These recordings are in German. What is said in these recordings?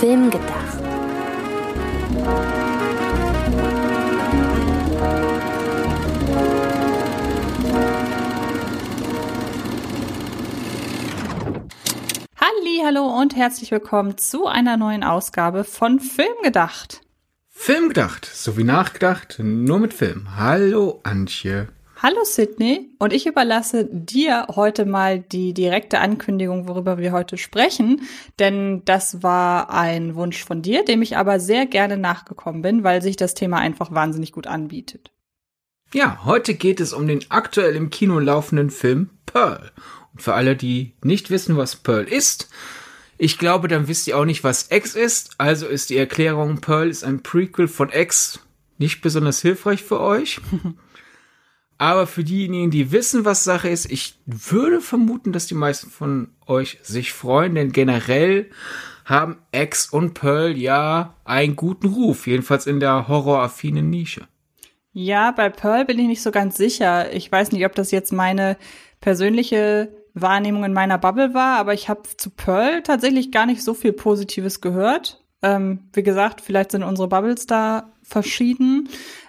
Film gedacht. Hallo und herzlich willkommen zu einer neuen Ausgabe von Film gedacht. Film gedacht, so wie nachgedacht, nur mit Film. Hallo Antje. Hallo Sydney und ich überlasse dir heute mal die direkte Ankündigung, worüber wir heute sprechen, denn das war ein Wunsch von dir, dem ich aber sehr gerne nachgekommen bin, weil sich das Thema einfach wahnsinnig gut anbietet. Ja, heute geht es um den aktuell im Kino laufenden Film Pearl. Und für alle, die nicht wissen, was Pearl ist, ich glaube, dann wisst ihr auch nicht, was X ist. Also ist die Erklärung, Pearl ist ein Prequel von X nicht besonders hilfreich für euch. Aber für diejenigen, die wissen, was Sache ist, ich würde vermuten, dass die meisten von euch sich freuen, denn generell haben X und Pearl ja einen guten Ruf, jedenfalls in der horroraffinen Nische. Ja, bei Pearl bin ich nicht so ganz sicher. Ich weiß nicht, ob das jetzt meine persönliche Wahrnehmung in meiner Bubble war, aber ich habe zu Pearl tatsächlich gar nicht so viel Positives gehört. Ähm, wie gesagt, vielleicht sind unsere Bubbles da verschieden.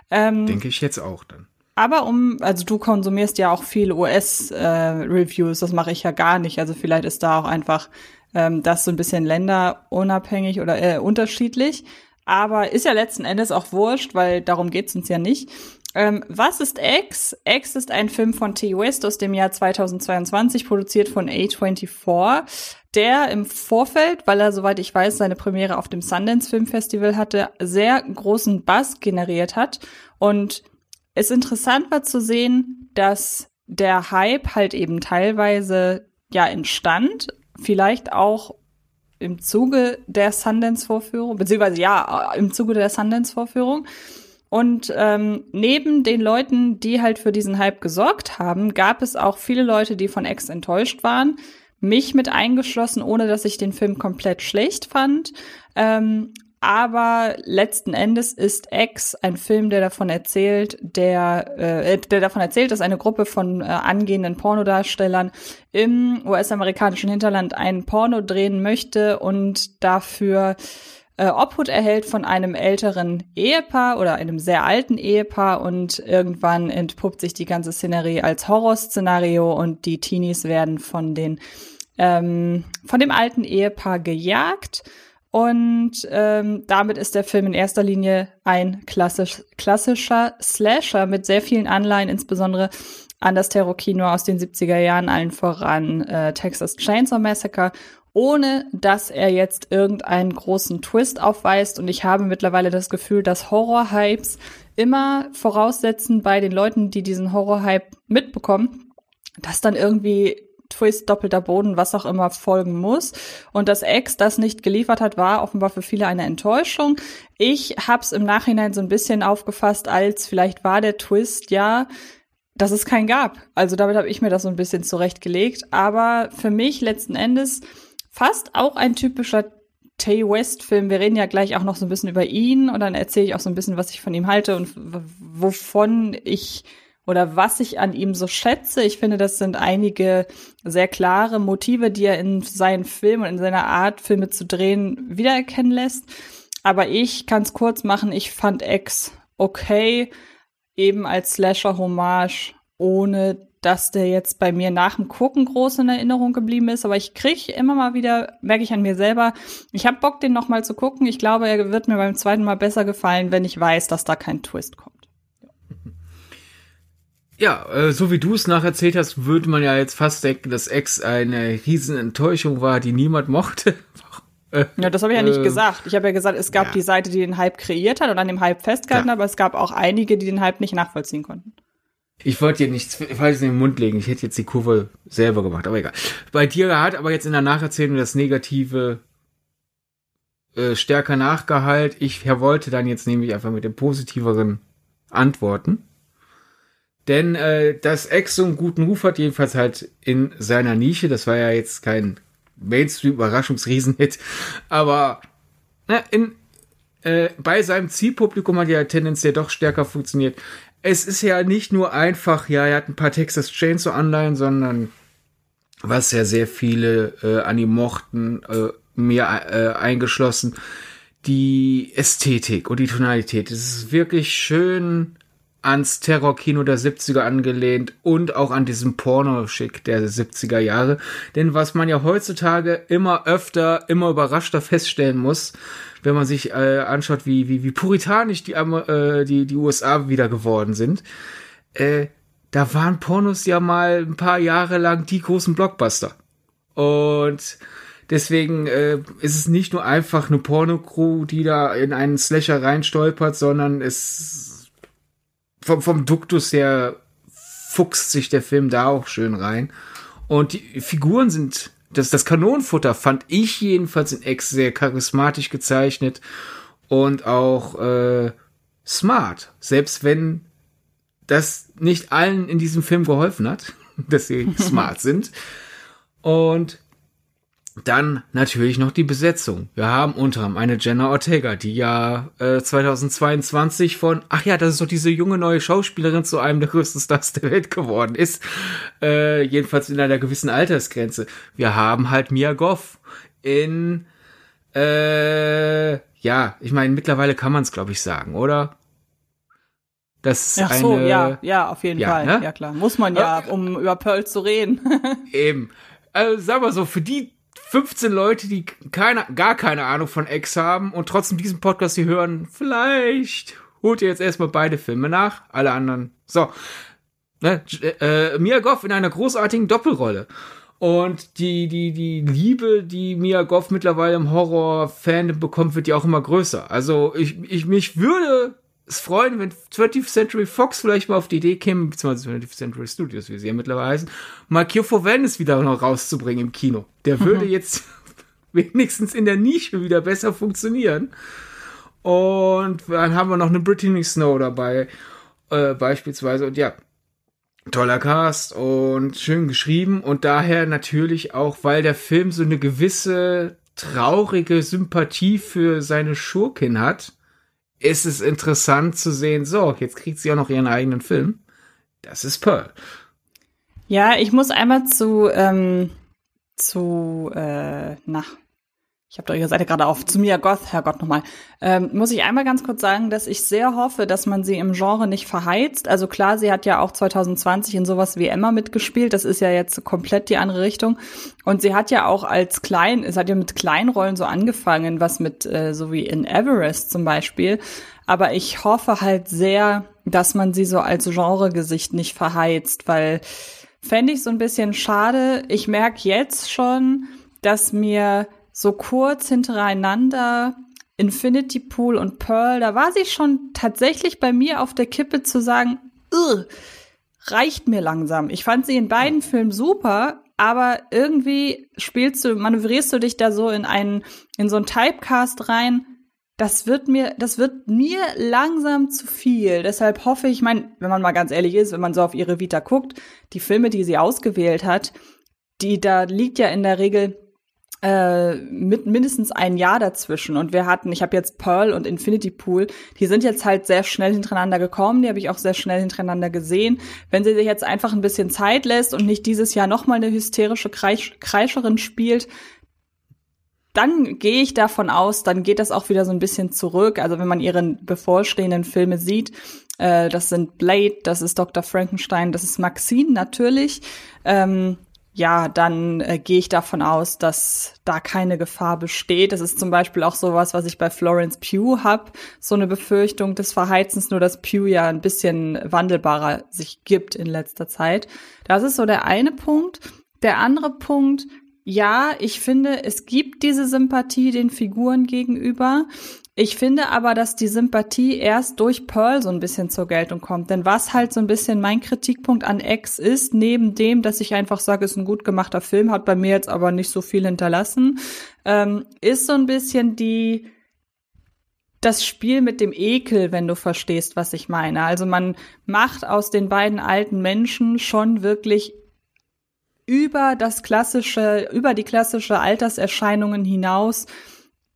Ähm, Denke ich jetzt auch dann. Aber um, also du konsumierst ja auch viel US-Reviews, äh, das mache ich ja gar nicht. Also vielleicht ist da auch einfach ähm, das so ein bisschen länderunabhängig oder äh, unterschiedlich. Aber ist ja letzten Endes auch wurscht, weil darum geht's uns ja nicht. Ähm, was ist X? X ist ein Film von T. West aus dem Jahr 2022, produziert von A24, der im Vorfeld, weil er, soweit ich weiß, seine Premiere auf dem Sundance Film Festival hatte, sehr großen Buzz generiert hat und es interessant war zu sehen, dass der Hype halt eben teilweise ja entstand, vielleicht auch im Zuge der Sundance-Vorführung, beziehungsweise ja, im Zuge der Sundance-Vorführung. Und ähm, neben den Leuten, die halt für diesen Hype gesorgt haben, gab es auch viele Leute, die von X enttäuscht waren. Mich mit eingeschlossen, ohne dass ich den Film komplett schlecht fand. Ähm, aber letzten Endes ist X ein Film, der davon erzählt, der, äh, der davon erzählt, dass eine Gruppe von äh, angehenden Pornodarstellern im US-amerikanischen Hinterland einen Porno drehen möchte und dafür äh, Obhut erhält von einem älteren Ehepaar oder einem sehr alten Ehepaar und irgendwann entpuppt sich die ganze Szenerie als Horrorszenario und die Teenies werden von den ähm, von dem alten Ehepaar gejagt und ähm, damit ist der Film in erster Linie ein klassisch, klassischer Slasher mit sehr vielen Anleihen, insbesondere an das Terror-Kino aus den 70er Jahren, allen voran äh, Texas Chainsaw Massacre, ohne dass er jetzt irgendeinen großen Twist aufweist. Und ich habe mittlerweile das Gefühl, dass Horror-Hypes immer voraussetzen bei den Leuten, die diesen Horror-Hype mitbekommen, dass dann irgendwie Twist, doppelter Boden, was auch immer folgen muss. Und dass X das nicht geliefert hat, war offenbar für viele eine Enttäuschung. Ich hab's im Nachhinein so ein bisschen aufgefasst, als vielleicht war der Twist ja, dass es keinen gab. Also damit habe ich mir das so ein bisschen zurechtgelegt. Aber für mich letzten Endes fast auch ein typischer Tay West Film. Wir reden ja gleich auch noch so ein bisschen über ihn und dann erzähle ich auch so ein bisschen, was ich von ihm halte und wovon ich oder was ich an ihm so schätze. Ich finde, das sind einige sehr klare Motive, die er in seinen Filmen und in seiner Art, Filme zu drehen, wiedererkennen lässt. Aber ich kann es kurz machen, ich fand X okay, eben als Slasher-Hommage, ohne dass der jetzt bei mir nach dem Gucken groß in Erinnerung geblieben ist. Aber ich kriege immer mal wieder, merke ich an mir selber, ich habe Bock, den noch mal zu gucken. Ich glaube, er wird mir beim zweiten Mal besser gefallen, wenn ich weiß, dass da kein Twist kommt. Ja, äh, so wie du es nacherzählt hast, würde man ja jetzt fast denken, dass X eine riesen Enttäuschung war, die niemand mochte. Äh, ja, das habe ich ja nicht äh, gesagt. Ich habe ja gesagt, es gab ja. die Seite, die den Hype kreiert hat und an dem Hype festgehalten, ja. aber es gab auch einige, die den Hype nicht nachvollziehen konnten. Ich wollte dir nichts falsch in den Mund legen. Ich hätte jetzt die Kurve selber gemacht, aber egal. Bei dir hat aber jetzt in der Nacherzählung das Negative äh, stärker nachgehalt. Ich wollte dann jetzt nämlich einfach mit dem positiveren antworten. Denn äh, dass Ex so einen guten Ruf hat, jedenfalls halt in seiner Nische, das war ja jetzt kein Mainstream-Überraschungsriesenhit, aber na, in, äh, bei seinem Zielpublikum hat ja tendenziell doch stärker funktioniert. Es ist ja nicht nur einfach, ja, er hat ein paar Texas Chainsaw Anleihen, sondern was ja sehr viele äh, an ihm mochten, äh, mir äh, eingeschlossen, die Ästhetik und die Tonalität. Es ist wirklich schön ans Terrorkino der 70er angelehnt und auch an diesem Pornoschick der 70er Jahre. Denn was man ja heutzutage immer öfter, immer überraschter feststellen muss, wenn man sich äh, anschaut, wie, wie, wie puritanisch die, äh, die, die USA wieder geworden sind, äh, da waren Pornos ja mal ein paar Jahre lang die großen Blockbuster. Und deswegen äh, ist es nicht nur einfach eine Pornocrew, die da in einen Slasher reinstolpert, sondern es vom, vom Duktus her fuchst sich der Film da auch schön rein. Und die Figuren sind, das, das Kanonenfutter fand ich jedenfalls in Ex sehr charismatisch gezeichnet und auch äh, smart. Selbst wenn das nicht allen in diesem Film geholfen hat, dass sie smart sind. Und dann natürlich noch die Besetzung. Wir haben unter anderem eine Jenna Ortega, die ja äh, 2022 von, ach ja, das ist doch diese junge neue Schauspielerin zu einem der größten Stars der Welt geworden ist. Äh, jedenfalls in einer gewissen Altersgrenze. Wir haben halt Mia Goff in, äh, ja, ich meine, mittlerweile kann man es, glaube ich, sagen, oder? Das ist Ach so, eine, ja, ja, auf jeden ja, Fall. Ne? Ja, klar. Muss man ja, um über Pearl zu reden. Eben. Also, sag mal so, für die 15 Leute, die keine, gar keine Ahnung von X haben und trotzdem diesen Podcast hier hören, vielleicht holt ihr jetzt erstmal beide Filme nach, alle anderen. So. Ne, äh, Mia Goff in einer großartigen Doppelrolle. Und die, die, die Liebe, die Mia Goff mittlerweile im Horror-Fandom bekommt, wird ja auch immer größer. Also ich, ich mich würde es freuen, wenn 20th Century Fox vielleicht mal auf die Idee käme, beziehungsweise 20th Century Studios, wie sie ja mittlerweile heißen, mal Cure for Venice wieder noch rauszubringen im Kino. Der mhm. würde jetzt wenigstens in der Nische wieder besser funktionieren. Und dann haben wir noch eine Brittany Snow dabei, äh, beispielsweise. Und ja, toller Cast und schön geschrieben. Und daher natürlich auch, weil der Film so eine gewisse traurige Sympathie für seine Schurkin hat, ist es interessant zu sehen, so, jetzt kriegt sie auch noch ihren eigenen Film. Das ist Pearl. Ja, ich muss einmal zu, ähm, zu, äh, na, ich habe doch ihre Seite gerade auf, zu Mia Goth, Herrgott nochmal, ähm, muss ich einmal ganz kurz sagen, dass ich sehr hoffe, dass man sie im Genre nicht verheizt. Also klar, sie hat ja auch 2020 in sowas wie Emma mitgespielt, das ist ja jetzt komplett die andere Richtung. Und sie hat ja auch als klein, es hat ja mit Kleinrollen so angefangen, was mit, äh, so wie in Everest zum Beispiel. Aber ich hoffe halt sehr, dass man sie so als Genregesicht nicht verheizt, weil fände ich so ein bisschen schade. Ich merke jetzt schon, dass mir so kurz hintereinander Infinity Pool und Pearl, da war sie schon tatsächlich bei mir auf der Kippe zu sagen, reicht mir langsam. Ich fand sie in beiden Filmen super, aber irgendwie spielst du, manövrierst du dich da so in einen, in so einen Typecast rein. Das wird mir, das wird mir langsam zu viel. Deshalb hoffe ich, ich meine, wenn man mal ganz ehrlich ist, wenn man so auf ihre Vita guckt, die Filme, die sie ausgewählt hat, die, da liegt ja in der Regel äh, mit mindestens ein Jahr dazwischen und wir hatten, ich habe jetzt Pearl und Infinity Pool, die sind jetzt halt sehr schnell hintereinander gekommen, die habe ich auch sehr schnell hintereinander gesehen. Wenn sie sich jetzt einfach ein bisschen Zeit lässt und nicht dieses Jahr nochmal eine hysterische Kreisch Kreischerin spielt, dann gehe ich davon aus, dann geht das auch wieder so ein bisschen zurück. Also wenn man ihren bevorstehenden Filme sieht, äh, das sind Blade, das ist Dr. Frankenstein, das ist Maxine natürlich. Ähm, ja, dann äh, gehe ich davon aus, dass da keine Gefahr besteht. Das ist zum Beispiel auch sowas, was ich bei Florence Pugh habe, so eine Befürchtung des Verheizens, nur dass Pugh ja ein bisschen wandelbarer sich gibt in letzter Zeit. Das ist so der eine Punkt. Der andere Punkt, ja, ich finde, es gibt diese Sympathie den Figuren gegenüber. Ich finde aber, dass die Sympathie erst durch Pearl so ein bisschen zur Geltung kommt. Denn was halt so ein bisschen mein Kritikpunkt an X ist, neben dem, dass ich einfach sage, es ist ein gut gemachter Film, hat bei mir jetzt aber nicht so viel hinterlassen, ähm, ist so ein bisschen die, das Spiel mit dem Ekel, wenn du verstehst, was ich meine. Also man macht aus den beiden alten Menschen schon wirklich über das klassische, über die klassische Alterserscheinungen hinaus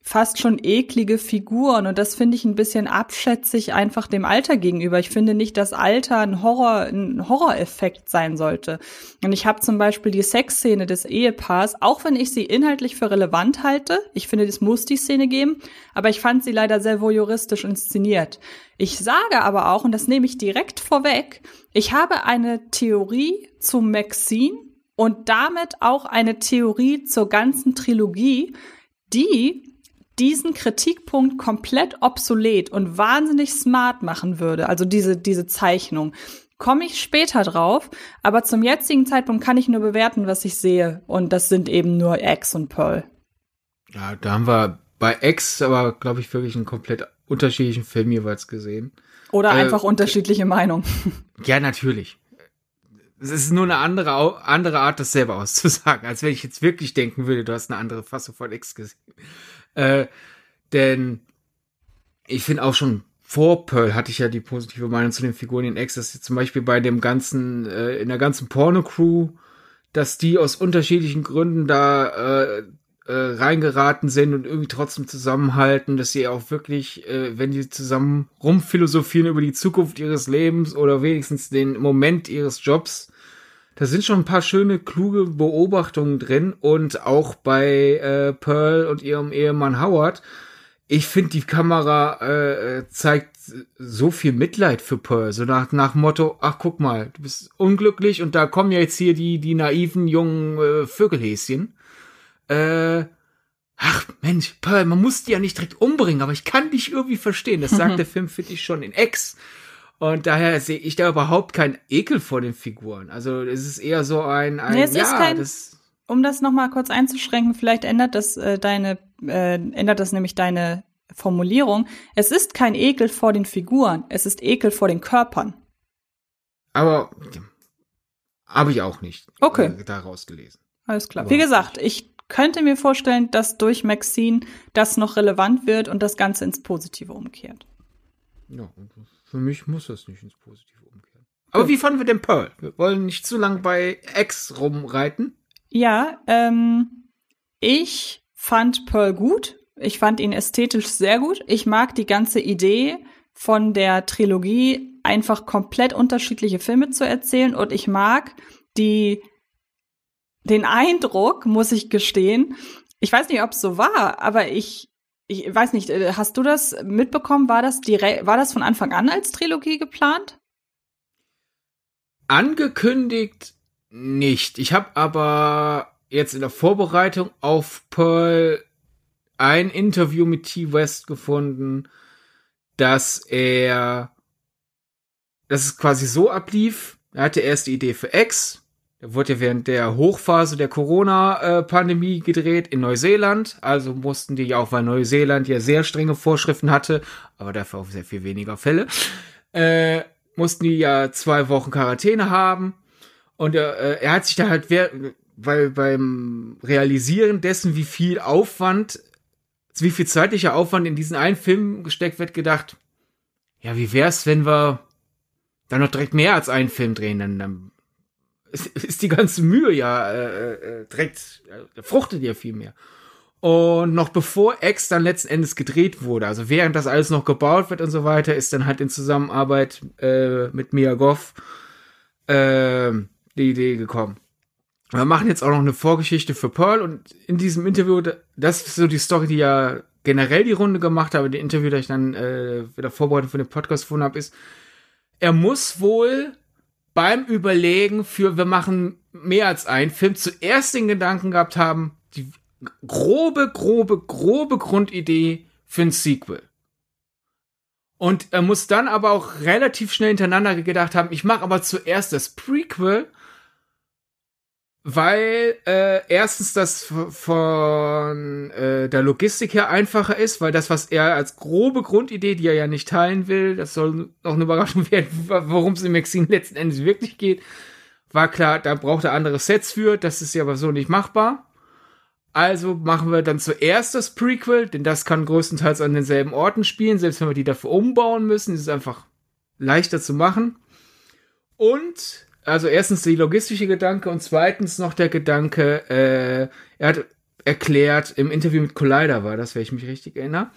fast schon eklige Figuren und das finde ich ein bisschen abschätzig einfach dem Alter gegenüber. Ich finde nicht, dass Alter ein Horror, ein Horroreffekt sein sollte. Und ich habe zum Beispiel die Sexszene des Ehepaars, auch wenn ich sie inhaltlich für relevant halte, ich finde, es muss die Szene geben, aber ich fand sie leider sehr voyeuristisch inszeniert. Ich sage aber auch, und das nehme ich direkt vorweg, ich habe eine Theorie zu Maxine und damit auch eine Theorie zur ganzen Trilogie, die diesen Kritikpunkt komplett obsolet und wahnsinnig smart machen würde, also diese, diese Zeichnung, komme ich später drauf, aber zum jetzigen Zeitpunkt kann ich nur bewerten, was ich sehe. Und das sind eben nur X und Pearl. Ja, da haben wir bei X aber, glaube ich, wirklich einen komplett unterschiedlichen Film jeweils gesehen. Oder äh, einfach unterschiedliche Meinungen. Ja, natürlich. Es ist nur eine andere, andere Art, das selber auszusagen, als wenn ich jetzt wirklich denken würde, du hast eine andere Fassung von X gesehen. Äh, denn ich finde auch schon vor Pearl hatte ich ja die positive Meinung zu den Figuren in X, dass zum Beispiel bei dem ganzen, äh, in der ganzen Porno-Crew, dass die aus unterschiedlichen Gründen da äh, äh, reingeraten sind und irgendwie trotzdem zusammenhalten, dass sie auch wirklich, äh, wenn die zusammen rumphilosophieren über die Zukunft ihres Lebens oder wenigstens den Moment ihres Jobs, da sind schon ein paar schöne, kluge Beobachtungen drin und auch bei äh, Pearl und ihrem Ehemann Howard. Ich finde, die Kamera äh, zeigt so viel Mitleid für Pearl, so nach, nach Motto, ach guck mal, du bist unglücklich und da kommen ja jetzt hier die, die naiven jungen äh, Vögelhäschen. Äh, ach Mensch, Pearl, man muss die ja nicht direkt umbringen, aber ich kann dich irgendwie verstehen. Das sagt der Film, finde ich, schon in Ex. Und daher sehe ich da überhaupt keinen Ekel vor den Figuren. Also es ist eher so ein, ein nee, es ja, ist kein, das um das noch mal kurz einzuschränken, vielleicht ändert das äh, deine äh, ändert das nämlich deine Formulierung. Es ist kein Ekel vor den Figuren, es ist Ekel vor den Körpern. Aber habe ich auch nicht okay. äh, daraus gelesen. Alles klar. Wie gesagt, ich könnte mir vorstellen, dass durch Maxine das noch relevant wird und das Ganze ins Positive umkehrt. Ja, für mich muss das nicht ins Positive umkehren. Aber wie fanden wir den Pearl? Wir wollen nicht zu lang bei X rumreiten. Ja, ähm, ich fand Pearl gut. Ich fand ihn ästhetisch sehr gut. Ich mag die ganze Idee von der Trilogie, einfach komplett unterschiedliche Filme zu erzählen. Und ich mag die, den Eindruck, muss ich gestehen. Ich weiß nicht, ob es so war, aber ich ich weiß nicht, äh, hast du das mitbekommen? War das direkt, war das von Anfang an als Trilogie geplant? Angekündigt nicht. Ich habe aber jetzt in der Vorbereitung auf Pearl ein Interview mit T. West gefunden, dass er, dass es quasi so ablief. Er hatte erst die Idee für X, der wurde ja während der Hochphase der Corona-Pandemie gedreht in Neuseeland. Also mussten die ja auch, weil Neuseeland ja sehr strenge Vorschriften hatte, aber dafür auch sehr viel weniger Fälle, äh, mussten die ja zwei Wochen Quarantäne haben. Und äh, er hat sich da halt, weil beim Realisieren dessen, wie viel Aufwand, wie viel zeitlicher Aufwand in diesen einen Film gesteckt wird, gedacht, ja, wie wär's, wenn wir dann noch direkt mehr als einen Film drehen, dann, dann ist die ganze Mühe ja äh, äh, direkt, äh, fruchtet ja viel mehr. Und noch bevor X dann letzten Endes gedreht wurde, also während das alles noch gebaut wird und so weiter, ist dann halt in Zusammenarbeit äh, mit Mia Goff äh, die Idee gekommen. Wir machen jetzt auch noch eine Vorgeschichte für Pearl und in diesem Interview, das ist so die Story, die ja generell die Runde gemacht habe, die Interview, das ich dann äh, wieder vorbereitet für den Podcast gefunden habe, ist, er muss wohl beim Überlegen für wir machen mehr als einen Film zuerst den Gedanken gehabt haben, die grobe, grobe, grobe Grundidee für ein Sequel. Und er muss dann aber auch relativ schnell hintereinander gedacht haben, ich mache aber zuerst das Prequel weil äh, erstens das von äh, der Logistik her einfacher ist, weil das, was er als grobe Grundidee, die er ja nicht teilen will, das soll noch eine Überraschung werden, worum es im Maxine letzten Endes wirklich geht, war klar, da braucht er andere Sets für, das ist ja aber so nicht machbar. Also machen wir dann zuerst das Prequel, denn das kann größtenteils an denselben Orten spielen, selbst wenn wir die dafür umbauen müssen, ist es einfach leichter zu machen. Und also erstens die logistische Gedanke und zweitens noch der Gedanke, äh, er hat erklärt, im Interview mit Collider war das, wenn ich mich richtig erinnere,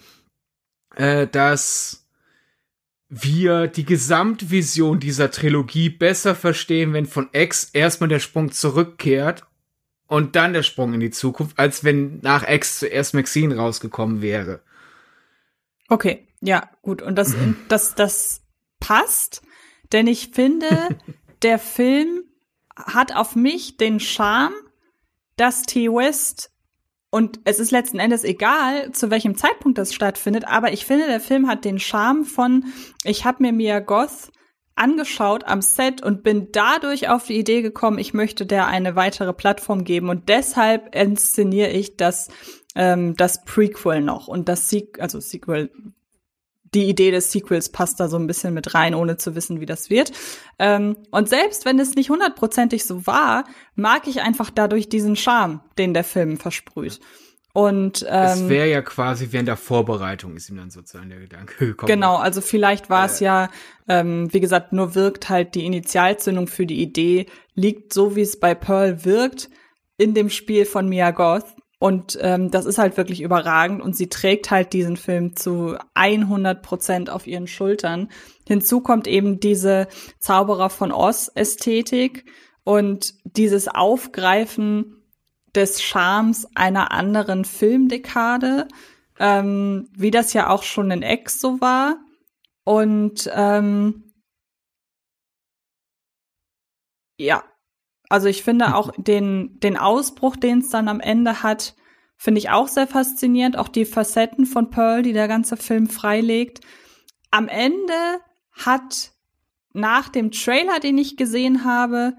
äh, dass wir die Gesamtvision dieser Trilogie besser verstehen, wenn von X erstmal der Sprung zurückkehrt und dann der Sprung in die Zukunft, als wenn nach X zuerst Maxine rausgekommen wäre. Okay, ja, gut. Und das, das, das passt, denn ich finde, der Film hat auf mich den Charme, dass T. West und es ist letzten Endes egal, zu welchem Zeitpunkt das stattfindet, aber ich finde, der Film hat den Charme von, ich habe mir Mia Goth angeschaut am Set und bin dadurch auf die Idee gekommen, ich möchte der eine weitere Plattform geben und deshalb inszeniere ich das ähm, das Prequel noch und das Sequel, also Sequel die Idee des Sequels passt da so ein bisschen mit rein, ohne zu wissen, wie das wird. Ähm, und selbst wenn es nicht hundertprozentig so war, mag ich einfach dadurch diesen Charme, den der Film versprüht. Und ähm, es wäre ja quasi während der Vorbereitung ist ihm dann sozusagen der Gedanke gekommen. Genau, also vielleicht war es äh, ja, ähm, wie gesagt, nur wirkt halt die Initialzündung für die Idee liegt so wie es bei Pearl wirkt in dem Spiel von Mia Goth und ähm, das ist halt wirklich überragend und sie trägt halt diesen Film zu 100 Prozent auf ihren Schultern. Hinzu kommt eben diese Zauberer von Oz Ästhetik und dieses Aufgreifen des Charmes einer anderen Filmdekade, ähm, wie das ja auch schon in X so war. Und ähm, ja, also ich finde auch den, den Ausbruch, den es dann am Ende hat, finde ich auch sehr faszinierend. Auch die Facetten von Pearl, die der ganze Film freilegt. Am Ende hat nach dem Trailer, den ich gesehen habe,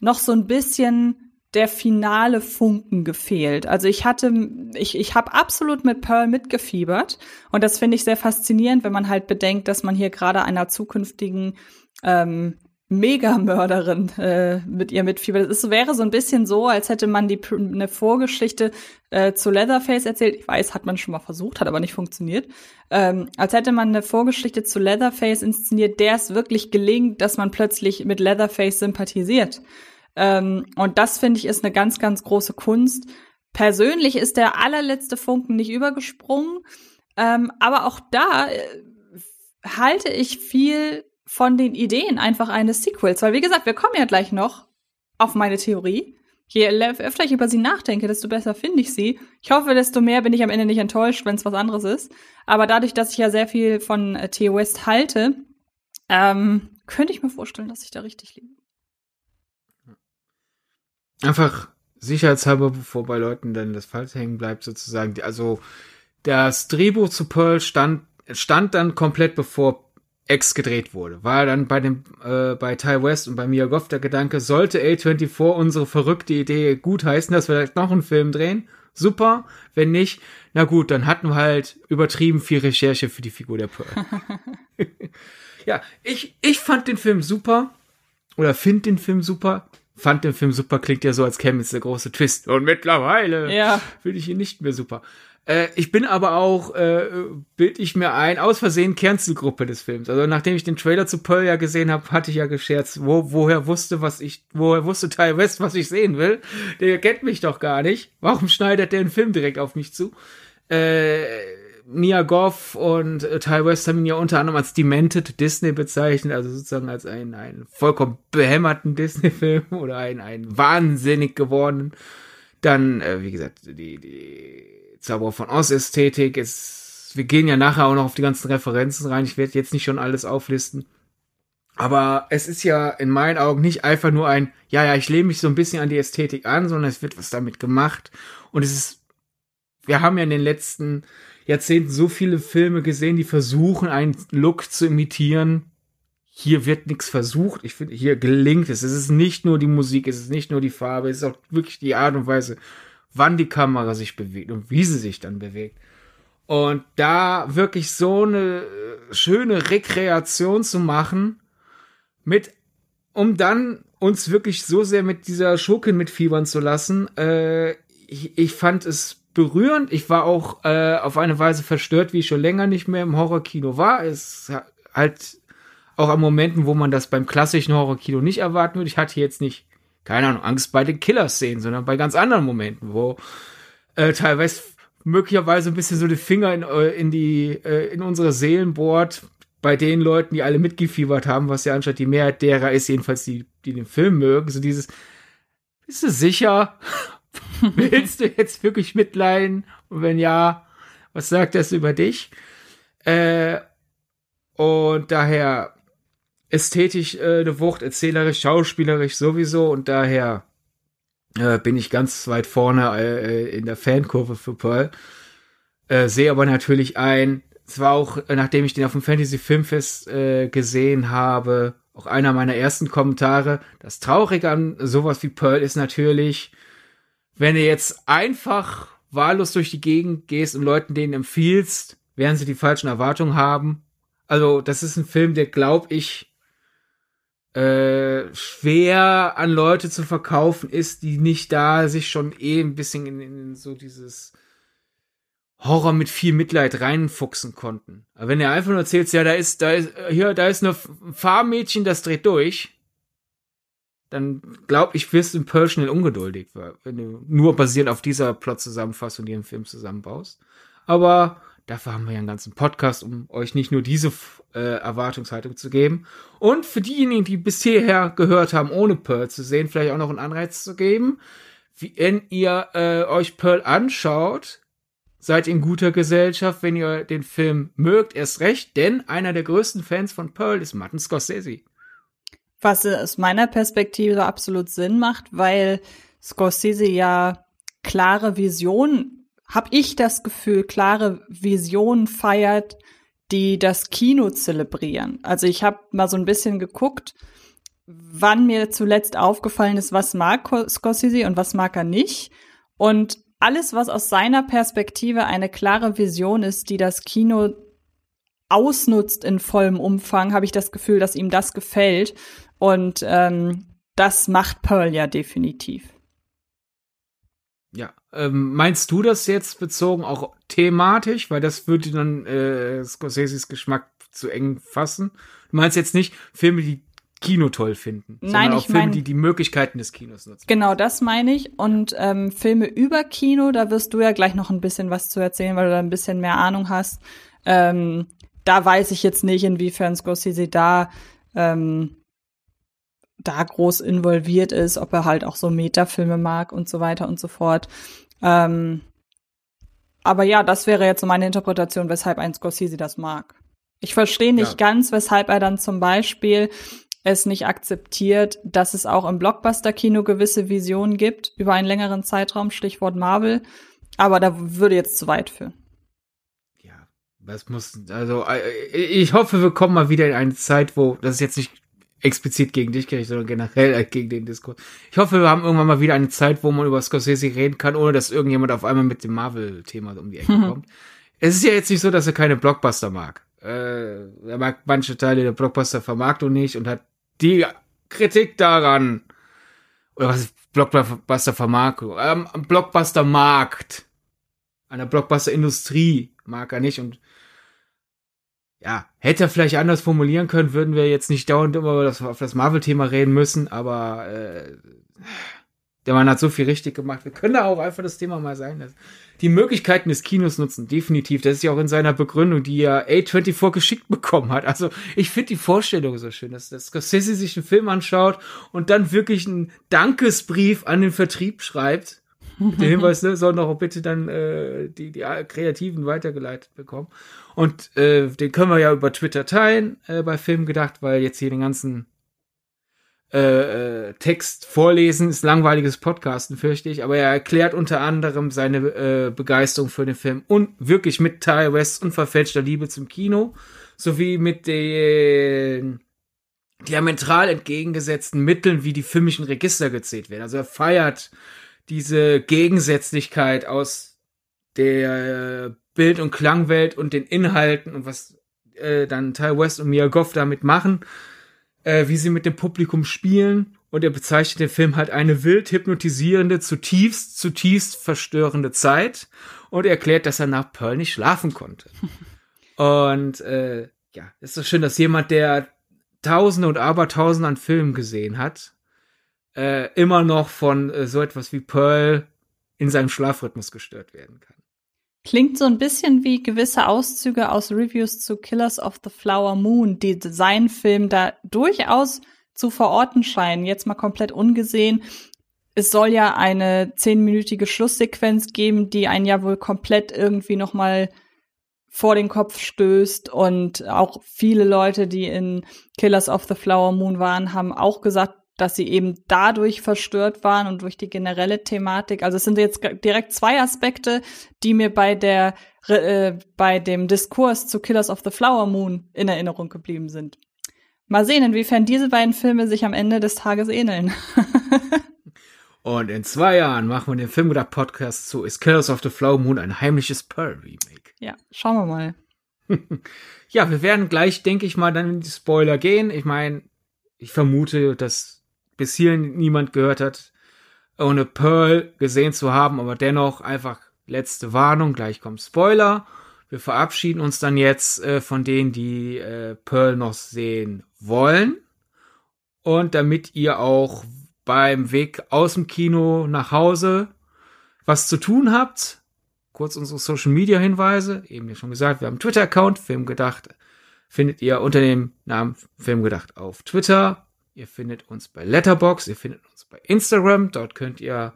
noch so ein bisschen der finale Funken gefehlt. Also ich hatte, ich, ich habe absolut mit Pearl mitgefiebert und das finde ich sehr faszinierend, wenn man halt bedenkt, dass man hier gerade einer zukünftigen ähm, Megamörderin äh, mit ihr mitfiebert. Es wäre so ein bisschen so, als hätte man die eine Vorgeschichte äh, zu Leatherface erzählt. Ich weiß, hat man schon mal versucht, hat aber nicht funktioniert. Ähm, als hätte man eine Vorgeschichte zu Leatherface inszeniert, der es wirklich gelingt, dass man plötzlich mit Leatherface sympathisiert. Ähm, und das finde ich ist eine ganz, ganz große Kunst. Persönlich ist der allerletzte Funken nicht übergesprungen, ähm, aber auch da äh, halte ich viel von den Ideen einfach eines Sequels. Weil, wie gesagt, wir kommen ja gleich noch auf meine Theorie. Je öfter ich über sie nachdenke, desto besser finde ich sie. Ich hoffe, desto mehr bin ich am Ende nicht enttäuscht, wenn es was anderes ist. Aber dadurch, dass ich ja sehr viel von äh, T. West halte, ähm, könnte ich mir vorstellen, dass ich da richtig liege. Einfach sicherheitshalber, bevor bei Leuten dann das Falsch hängen bleibt, sozusagen. Also, das Drehbuch zu Pearl stand, stand dann komplett bevor X gedreht wurde. War dann bei dem äh, bei Ty West und bei Mia Goff der Gedanke, sollte A24 unsere verrückte Idee gut heißen, dass wir vielleicht noch einen Film drehen? Super. Wenn nicht, na gut, dann hatten wir halt übertrieben viel Recherche für die Figur der Pearl. ja, ich, ich fand den Film super. Oder find den Film super. Fand den Film super, klingt ja so, als käme jetzt der große Twist. Und mittlerweile ja. finde ich ihn nicht mehr super. Äh, ich bin aber auch, äh, bild ich mir ein, aus Versehen Kernzielgruppe des Films. Also nachdem ich den Trailer zu Pearl ja gesehen habe, hatte ich ja gescherzt, wo, woher wusste, was ich, woher wusste Ty West, was ich sehen will. Der kennt mich doch gar nicht. Warum schneidet der einen Film direkt auf mich zu? Äh, Mia Goff und äh, Ty West haben ihn ja unter anderem als Demented Disney bezeichnet, also sozusagen als einen, einen vollkommen behämmerten Disney-Film oder einen, einen wahnsinnig gewordenen. Dann, äh, wie gesagt, die, die Zauberer von Oz-Ästhetik. Wir gehen ja nachher auch noch auf die ganzen Referenzen rein. Ich werde jetzt nicht schon alles auflisten. Aber es ist ja in meinen Augen nicht einfach nur ein, ja, ja, ich lehne mich so ein bisschen an die Ästhetik an, sondern es wird was damit gemacht. Und es ist, wir haben ja in den letzten Jahrzehnten so viele Filme gesehen, die versuchen, einen Look zu imitieren. Hier wird nichts versucht. Ich finde, hier gelingt es. Es ist nicht nur die Musik, es ist nicht nur die Farbe, es ist auch wirklich die Art und Weise, wann die Kamera sich bewegt und wie sie sich dann bewegt. Und da wirklich so eine äh, schöne Rekreation zu machen, mit, um dann uns wirklich so sehr mit dieser Schurkin mitfiebern zu lassen, äh, ich, ich fand es berührend. Ich war auch äh, auf eine Weise verstört, wie ich schon länger nicht mehr im Horrorkino war. Es halt auch an Momenten, wo man das beim klassischen Horrorkino nicht erwarten würde. Ich hatte jetzt nicht keine Ahnung, Angst bei den Killer-Szenen, sondern bei ganz anderen Momenten, wo äh, teilweise möglicherweise ein bisschen so die Finger in, äh, in die, äh, in unsere Seelen bohrt, bei den Leuten, die alle mitgefiebert haben, was ja anscheinend die Mehrheit derer ist, jedenfalls die, die den Film mögen, so dieses, bist du sicher? Willst du jetzt wirklich mitleiden? Und wenn ja, was sagt das über dich? Äh, und daher ästhetisch äh, eine Wucht, erzählerisch, schauspielerisch sowieso und daher äh, bin ich ganz weit vorne äh, in der Fankurve für Pearl. Äh, sehe aber natürlich ein, zwar auch, äh, nachdem ich den auf dem Fantasy Filmfest äh, gesehen habe, auch einer meiner ersten Kommentare, das Traurige an sowas wie Pearl ist natürlich, wenn du jetzt einfach wahllos durch die Gegend gehst und Leuten denen empfiehlst, werden sie die falschen Erwartungen haben. Also, das ist ein Film, der, glaube ich, äh, schwer an Leute zu verkaufen ist, die nicht da sich schon eh ein bisschen in, in so dieses Horror mit viel Mitleid reinfuchsen konnten. Aber wenn er einfach nur erzählt, ja, da ist, da ist, hier, da ist eine Farmmädchen, das dreht durch, dann glaub ich, wirst du in Pearl schnell ungeduldig, wenn du nur basierend auf dieser Plot-Zusammenfassung dir einen Film zusammenbaust. Aber dafür haben wir ja einen ganzen Podcast, um euch nicht nur diese äh, Erwartungshaltung zu geben. Und für diejenigen, die bis hierher gehört haben, ohne Pearl zu sehen, vielleicht auch noch einen Anreiz zu geben. Wenn ihr äh, euch Pearl anschaut, seid in guter Gesellschaft, wenn ihr den Film mögt, erst recht, denn einer der größten Fans von Pearl ist Martin Scorsese. Was aus meiner Perspektive absolut Sinn macht, weil Scorsese ja klare Visionen, habe ich das Gefühl, klare Visionen feiert, die das Kino zelebrieren. Also ich habe mal so ein bisschen geguckt, wann mir zuletzt aufgefallen ist, was mag Scorsese und was mag er nicht. Und alles, was aus seiner Perspektive eine klare Vision ist, die das Kino ausnutzt in vollem Umfang, habe ich das Gefühl, dass ihm das gefällt. Und ähm, das macht Pearl ja definitiv. Ja, ähm, meinst du das jetzt bezogen auch thematisch? Weil das würde dann äh, Scorseses Geschmack zu eng fassen. Du meinst jetzt nicht Filme, die Kino toll finden, Nein, sondern auch Filme, mein, die die Möglichkeiten des Kinos nutzen. Genau, das meine ich. Und ähm, Filme über Kino, da wirst du ja gleich noch ein bisschen was zu erzählen, weil du da ein bisschen mehr Ahnung hast. Ähm, da weiß ich jetzt nicht, inwiefern Scorsese da ähm, da groß involviert ist, ob er halt auch so Metafilme mag und so weiter und so fort. Ähm, aber ja, das wäre jetzt so meine Interpretation, weshalb ein Scorsese das mag. Ich verstehe nicht ja. ganz, weshalb er dann zum Beispiel es nicht akzeptiert, dass es auch im Blockbuster-Kino gewisse Visionen gibt über einen längeren Zeitraum, Stichwort Marvel. Aber da würde jetzt zu weit führen. Ja, das muss, also äh, ich hoffe, wir kommen mal wieder in eine Zeit, wo, das ist jetzt nicht explizit gegen dich gerichtet, sondern generell äh, gegen den Diskurs. Ich hoffe, wir haben irgendwann mal wieder eine Zeit, wo man über Scorsese reden kann, ohne dass irgendjemand auf einmal mit dem Marvel-Thema um die Ecke mhm. kommt. Es ist ja jetzt nicht so, dass er keine Blockbuster mag. Äh, er mag manche Teile der Blockbuster-Vermarktung nicht und hat die Kritik daran, oder was ist Blockbuster-Vermarktung? Ähm, Blockbuster-Markt. Einer Blockbuster-Industrie mag er nicht und ja, hätte er vielleicht anders formulieren können, würden wir jetzt nicht dauernd immer das, auf das Marvel-Thema reden müssen, aber äh, der Mann hat so viel richtig gemacht. Wir können da auch einfach das Thema mal sein lassen. Die Möglichkeiten des Kinos nutzen, definitiv. Das ist ja auch in seiner Begründung, die er A24 geschickt bekommen hat. Also ich finde die Vorstellung so schön, dass, dass Scorsese sich einen Film anschaut und dann wirklich einen Dankesbrief an den Vertrieb schreibt der Hinweis ne, soll noch bitte dann äh, die, die Kreativen weitergeleitet bekommen. Und äh, den können wir ja über Twitter teilen äh, bei Film gedacht, weil jetzt hier den ganzen äh, äh, Text vorlesen ist langweiliges Podcasten, fürchte ich. Aber er erklärt unter anderem seine äh, Begeisterung für den Film und wirklich mit Ty West unverfälschter Liebe zum Kino sowie mit den diametral entgegengesetzten Mitteln, wie die filmischen Register gezählt werden. Also er feiert diese Gegensätzlichkeit aus der Bild- und Klangwelt und den Inhalten und was äh, dann Ty West und Mia Goff damit machen, äh, wie sie mit dem Publikum spielen. Und er bezeichnet den Film halt eine wild hypnotisierende, zutiefst, zutiefst verstörende Zeit und erklärt, dass er nach Pearl nicht schlafen konnte. und äh, ja, ist so schön, dass jemand, der Tausende und Abertausende an Filmen gesehen hat, äh, immer noch von äh, so etwas wie Pearl in seinem Schlafrhythmus gestört werden kann. Klingt so ein bisschen wie gewisse Auszüge aus Reviews zu Killers of the Flower Moon, die Designfilm da durchaus zu verorten scheinen. Jetzt mal komplett ungesehen. Es soll ja eine zehnminütige Schlusssequenz geben, die einen ja wohl komplett irgendwie noch mal vor den Kopf stößt und auch viele Leute, die in Killers of the Flower Moon waren, haben auch gesagt, dass sie eben dadurch verstört waren und durch die generelle Thematik. Also es sind jetzt direkt zwei Aspekte, die mir bei der äh, bei dem Diskurs zu Killers of the Flower Moon in Erinnerung geblieben sind. Mal sehen, inwiefern diese beiden Filme sich am Ende des Tages ähneln. und in zwei Jahren machen wir den Filmgedacht Podcast zu Is Killers of the Flower Moon ein heimliches Pearl Remake. Ja, schauen wir mal. ja, wir werden gleich, denke ich mal, dann in die Spoiler gehen. Ich meine, ich vermute, dass bis hierhin niemand gehört hat, ohne Pearl gesehen zu haben, aber dennoch einfach letzte Warnung, gleich kommt Spoiler. Wir verabschieden uns dann jetzt äh, von denen, die äh, Pearl noch sehen wollen. Und damit ihr auch beim Weg aus dem Kino nach Hause was zu tun habt, kurz unsere Social Media Hinweise, eben ja schon gesagt, wir haben einen Twitter-Account, Filmgedacht, findet ihr unter dem Namen Filmgedacht auf Twitter Ihr findet uns bei Letterbox, ihr findet uns bei Instagram. Dort könnt ihr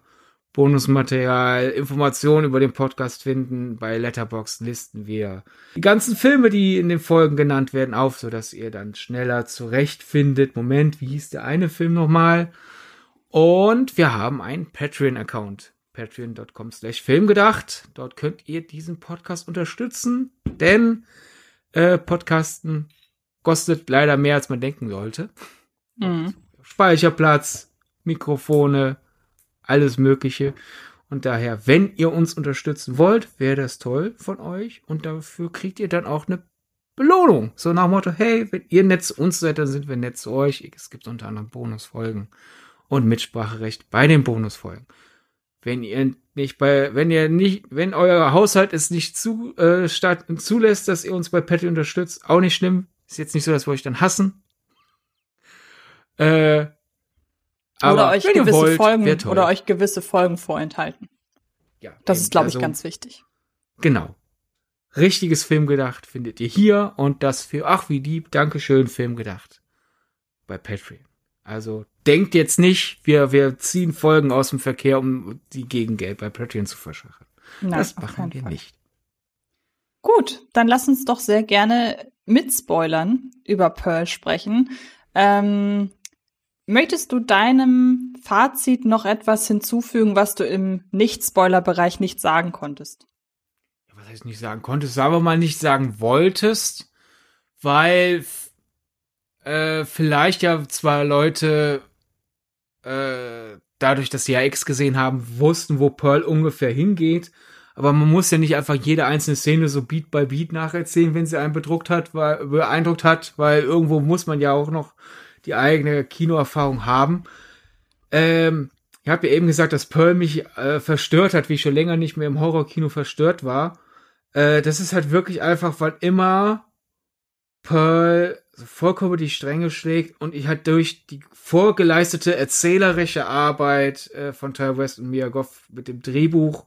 Bonusmaterial, Informationen über den Podcast finden. Bei Letterbox listen wir die ganzen Filme, die in den Folgen genannt werden, auf, sodass ihr dann schneller zurechtfindet. Moment, wie hieß der eine Film nochmal? Und wir haben einen Patreon-Account. Patreon.com slash Filmgedacht. Dort könnt ihr diesen Podcast unterstützen, denn äh, Podcasten kostet leider mehr, als man denken sollte. Mhm. Speicherplatz, Mikrofone, alles Mögliche. Und daher, wenn ihr uns unterstützen wollt, wäre das toll von euch. Und dafür kriegt ihr dann auch eine Belohnung. So nach dem Motto, hey, wenn ihr nett zu uns seid, dann sind wir nett zu euch. Es gibt unter anderem Bonusfolgen und Mitspracherecht bei den Bonusfolgen. Wenn ihr nicht bei, wenn ihr nicht, wenn euer Haushalt es nicht zu, äh, statt, zulässt, dass ihr uns bei Patty unterstützt, auch nicht schlimm. Ist jetzt nicht so, dass wir euch dann hassen. Äh, oder euch gewisse wollt, Folgen oder euch gewisse Folgen vorenthalten. Ja, das eben, ist, glaube ich, also, ganz wichtig. Genau. Richtiges Film gedacht findet ihr hier und das für ach wie lieb, Dankeschön, Film gedacht bei Patreon. Also denkt jetzt nicht, wir, wir ziehen Folgen aus dem Verkehr, um die Gegengeld bei Patreon zu verschachen. Nein, das machen wir Fall. nicht. Gut, dann lass uns doch sehr gerne mit Spoilern über Pearl sprechen. Ähm, Möchtest du deinem Fazit noch etwas hinzufügen, was du im Nicht-Spoiler-Bereich nicht sagen konntest? Was heißt nicht sagen konntest, sagen wir mal nicht sagen wolltest, weil äh, vielleicht ja zwei Leute äh, dadurch, dass sie ja X gesehen haben, wussten, wo Pearl ungefähr hingeht. Aber man muss ja nicht einfach jede einzelne Szene so Beat by Beat nacherzählen, wenn sie einen bedruckt hat, weil, beeindruckt hat, weil irgendwo muss man ja auch noch die eigene Kinoerfahrung haben. Ähm, ich habe ja eben gesagt, dass Pearl mich äh, verstört hat, wie ich schon länger nicht mehr im Horrorkino verstört war. Äh, das ist halt wirklich einfach, weil immer Pearl vollkommen die Stränge schlägt und ich halt durch die vorgeleistete erzählerische Arbeit äh, von Ty West und Mia Goff mit dem Drehbuch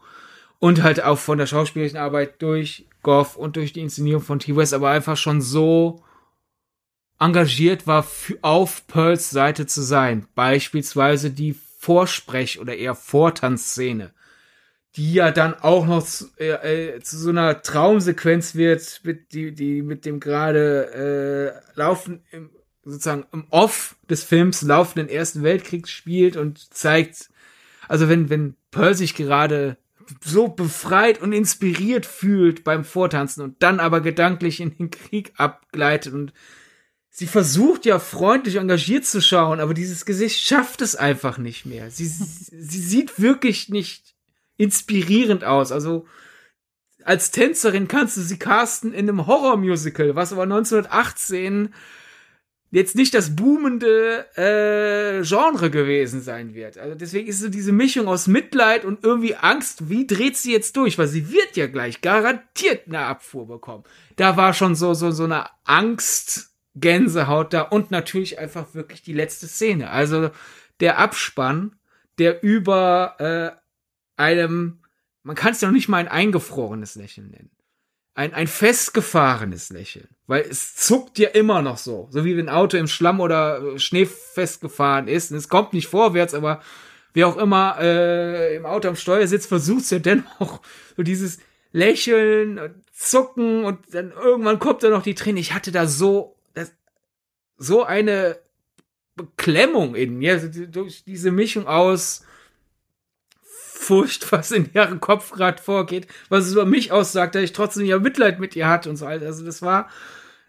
und halt auch von der schauspielerischen Arbeit durch Goff und durch die Inszenierung von T. West aber einfach schon so engagiert war, auf Pearls Seite zu sein. Beispielsweise die Vorsprech- oder eher Vortanzszene, die ja dann auch noch zu, äh, äh, zu so einer Traumsequenz wird, mit, die, die mit dem gerade äh, laufen, im, sozusagen im Off des Films laufenden Ersten Weltkrieg spielt und zeigt, also wenn, wenn Pearl sich gerade so befreit und inspiriert fühlt beim Vortanzen und dann aber gedanklich in den Krieg abgleitet und sie versucht ja freundlich engagiert zu schauen, aber dieses Gesicht schafft es einfach nicht mehr. Sie, sie sieht wirklich nicht inspirierend aus. Also als Tänzerin kannst du sie casten in einem Horrormusical, was aber 1918 jetzt nicht das boomende äh, Genre gewesen sein wird. Also deswegen ist so diese Mischung aus Mitleid und irgendwie Angst, wie dreht sie jetzt durch? Weil sie wird ja gleich garantiert eine Abfuhr bekommen. Da war schon so so so eine Angst Gänsehaut da und natürlich einfach wirklich die letzte Szene. Also der Abspann, der über äh, einem, man kann es ja noch nicht mal ein eingefrorenes Lächeln nennen. Ein, ein festgefahrenes Lächeln. Weil es zuckt ja immer noch so. So wie wenn ein Auto im Schlamm oder Schnee festgefahren ist. Und es kommt nicht vorwärts, aber wer auch immer äh, im Auto am Steuer sitzt, versucht ja dennoch so dieses Lächeln, und Zucken und dann irgendwann kommt da noch die Träne. Ich hatte da so, so eine Beklemmung in mir, durch diese Mischung aus Furcht, was in ihrem Kopf gerade vorgeht, was es über mich aussagt, dass ich trotzdem ja Mitleid mit ihr hatte und so. Also das war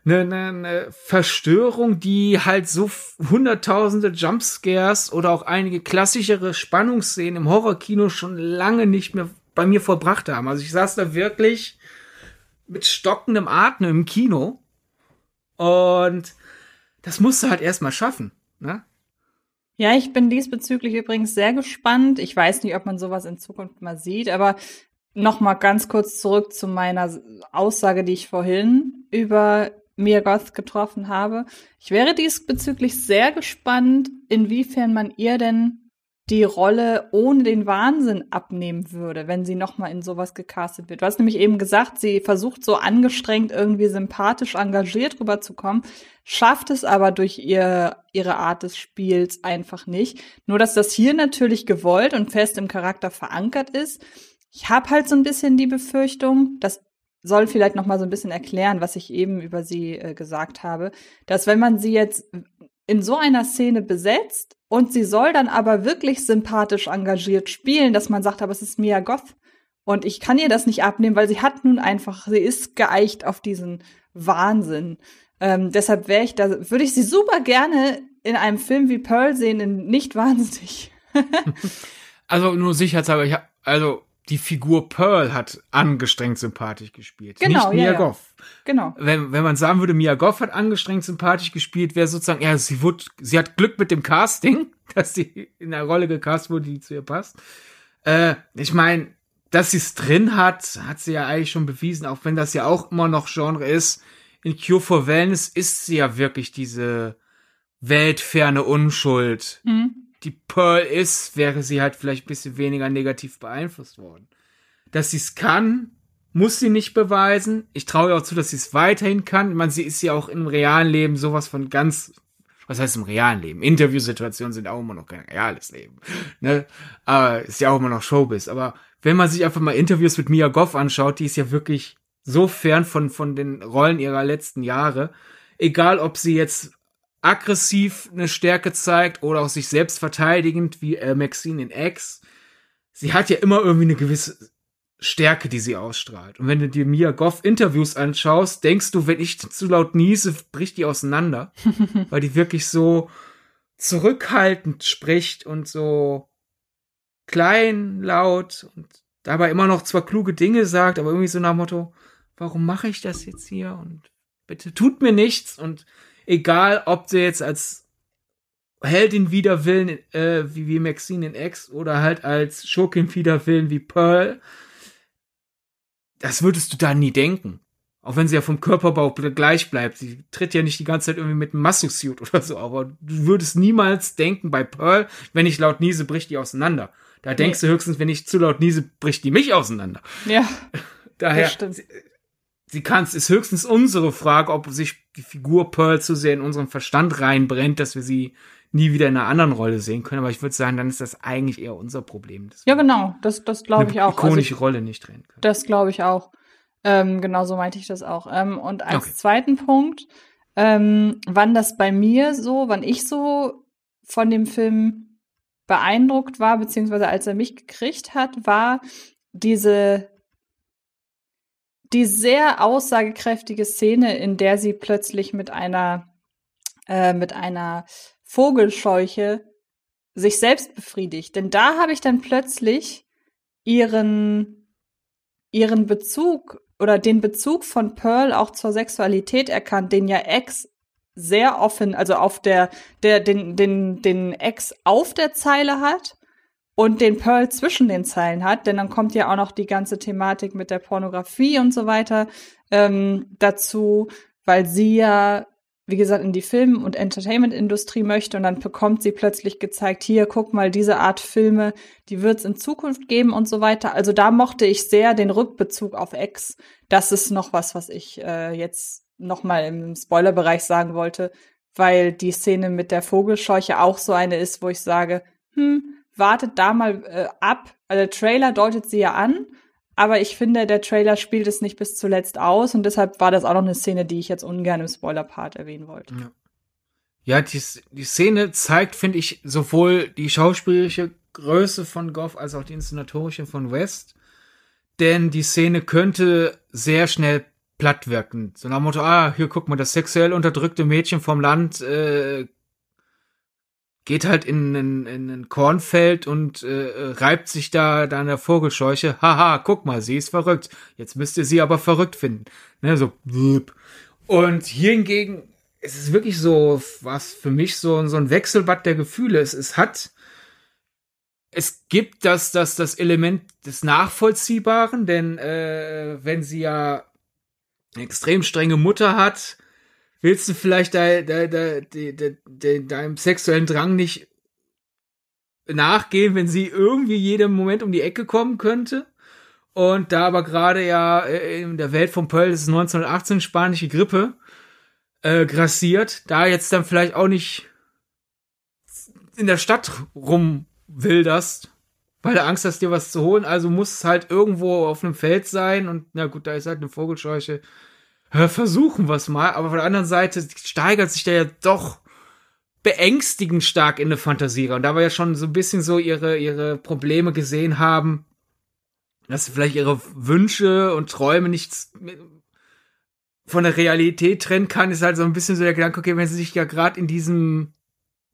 eine, eine, eine Verstörung, die halt so hunderttausende Jumpscares oder auch einige klassischere Spannungsszenen im Horrorkino schon lange nicht mehr bei mir vollbracht haben. Also ich saß da wirklich mit stockendem Atem im Kino und das musste halt erstmal schaffen, ne? Ja, ich bin diesbezüglich übrigens sehr gespannt. Ich weiß nicht, ob man sowas in Zukunft mal sieht, aber noch mal ganz kurz zurück zu meiner Aussage, die ich vorhin über Mia Goth getroffen habe. Ich wäre diesbezüglich sehr gespannt, inwiefern man ihr denn die Rolle ohne den Wahnsinn abnehmen würde, wenn sie nochmal in sowas gecastet wird. Du hast nämlich eben gesagt, sie versucht so angestrengt irgendwie sympathisch engagiert rüberzukommen, schafft es aber durch ihr, ihre Art des Spiels einfach nicht. Nur, dass das hier natürlich gewollt und fest im Charakter verankert ist. Ich habe halt so ein bisschen die Befürchtung, das soll vielleicht noch mal so ein bisschen erklären, was ich eben über sie äh, gesagt habe, dass wenn man sie jetzt in so einer Szene besetzt und sie soll dann aber wirklich sympathisch engagiert spielen, dass man sagt, aber es ist Mia Goth. Und ich kann ihr das nicht abnehmen, weil sie hat nun einfach, sie ist geeicht auf diesen Wahnsinn. Ähm, deshalb wäre ich da, würde ich sie super gerne in einem Film wie Pearl sehen, in nicht wahnsinnig. also nur sicherheitshalber, ich hab, also die Figur Pearl hat angestrengt sympathisch gespielt. Genau, nicht Mia ja, Goff. Genau. Wenn, wenn man sagen würde, Mia Goff hat angestrengt sympathisch gespielt, wäre sozusagen, ja, sie wurde, sie hat Glück mit dem Casting, dass sie in der Rolle gecast wurde, die zu ihr passt. Äh, ich meine, dass sie es drin hat, hat sie ja eigentlich schon bewiesen, auch wenn das ja auch immer noch Genre ist. In Cure for Wellness ist sie ja wirklich diese weltferne Unschuld. Mhm die Pearl ist, wäre sie halt vielleicht ein bisschen weniger negativ beeinflusst worden. Dass sie es kann, muss sie nicht beweisen. Ich traue ihr auch zu, dass sie es weiterhin kann. Man, sie ist ja auch im realen Leben sowas von ganz, was heißt im realen Leben? Interviewsituationen sind auch immer noch kein reales Leben. Ne? Aber ist ja auch immer noch Showbiz. Aber wenn man sich einfach mal Interviews mit Mia Goff anschaut, die ist ja wirklich so fern von, von den Rollen ihrer letzten Jahre. Egal, ob sie jetzt aggressiv eine Stärke zeigt oder auch sich selbst verteidigend wie äh, Maxine in X. Sie hat ja immer irgendwie eine gewisse Stärke, die sie ausstrahlt. Und wenn du dir Mia Goff Interviews anschaust, denkst du, wenn ich zu laut niese, bricht die auseinander. weil die wirklich so zurückhaltend spricht und so klein, laut und dabei immer noch zwar kluge Dinge sagt, aber irgendwie so nach Motto, warum mache ich das jetzt hier? Und bitte tut mir nichts und egal ob sie jetzt als Heldin wider Willen, äh, wie, wie Maxine in X oder halt als Schurkin wider Willen wie Pearl, das würdest du da nie denken. Auch wenn sie ja vom Körperbau gleich bleibt. Sie tritt ja nicht die ganze Zeit irgendwie mit einem Massosuit oder so, aber du würdest niemals denken, bei Pearl, wenn ich laut niese, bricht die auseinander. Da denkst nee. du höchstens, wenn ich zu laut niese, bricht die mich auseinander. Ja. Daher, sie kann es, ist höchstens unsere Frage, ob sich die Figur Pearl zu sehr in unseren Verstand reinbrennt, dass wir sie nie wieder in einer anderen Rolle sehen können. Aber ich würde sagen, dann ist das eigentlich eher unser Problem. Ja, genau. Das, das glaube ich auch. Also ikonische also, Rolle nicht drehen können. Das glaube ich auch. Ähm, genau so meinte ich das auch. Ähm, und als okay. zweiten Punkt, ähm, wann das bei mir so, wann ich so von dem Film beeindruckt war, beziehungsweise als er mich gekriegt hat, war diese die sehr aussagekräftige Szene, in der sie plötzlich mit einer äh, mit einer Vogelscheuche sich selbst befriedigt. Denn da habe ich dann plötzlich ihren ihren Bezug oder den Bezug von Pearl auch zur Sexualität erkannt, den ja Ex sehr offen, also auf der, der, den, den, den Ex auf der Zeile hat und den Pearl zwischen den Zeilen hat, denn dann kommt ja auch noch die ganze Thematik mit der Pornografie und so weiter ähm, dazu, weil sie ja wie gesagt, in die Film- und Entertainment-Industrie möchte und dann bekommt sie plötzlich gezeigt, hier, guck mal, diese Art Filme, die wird es in Zukunft geben und so weiter. Also da mochte ich sehr den Rückbezug auf X. Das ist noch was, was ich äh, jetzt noch mal im Spoilerbereich sagen wollte, weil die Szene mit der Vogelscheuche auch so eine ist, wo ich sage, hm, wartet da mal äh, ab. Also der Trailer deutet sie ja an aber ich finde, der Trailer spielt es nicht bis zuletzt aus und deshalb war das auch noch eine Szene, die ich jetzt ungern im Spoiler-Part erwähnen wollte. Ja, ja die, die Szene zeigt, finde ich, sowohl die schauspielerische Größe von Goff als auch die inszenatorische von West. Denn die Szene könnte sehr schnell platt wirken. So nach dem Motto, ah, hier guck mal, das sexuell unterdrückte Mädchen vom Land äh, geht halt in, in, in ein Kornfeld und äh, reibt sich da, da an der Vogelscheuche. Haha, guck mal, sie ist verrückt. Jetzt müsst ihr sie aber verrückt finden. Ne, so. Und hier hingegen, es ist wirklich so, was für mich so, so ein Wechselbad der Gefühle. Es, es hat, es gibt das, das, das Element des Nachvollziehbaren, denn äh, wenn sie ja eine extrem strenge Mutter hat, willst du vielleicht de, de, de, de, de, deinem sexuellen Drang nicht nachgehen, wenn sie irgendwie jedem Moment um die Ecke kommen könnte? Und da aber gerade ja äh, in der Welt von Pearl ist 1918 spanische Grippe äh, grassiert, da jetzt dann vielleicht auch nicht in der Stadt rumwilderst, weil du Angst hast, dir was zu holen. Also muss es halt irgendwo auf einem Feld sein und na gut, da ist halt eine Vogelscheuche versuchen wir es mal, aber von der anderen Seite steigert sich der ja doch beängstigend stark in eine Fantasie Und da wir ja schon so ein bisschen so ihre, ihre Probleme gesehen haben, dass sie vielleicht ihre Wünsche und Träume nicht von der Realität trennen kann, ist halt so ein bisschen so der Gedanke, okay, wenn sie sich ja gerade in diesem,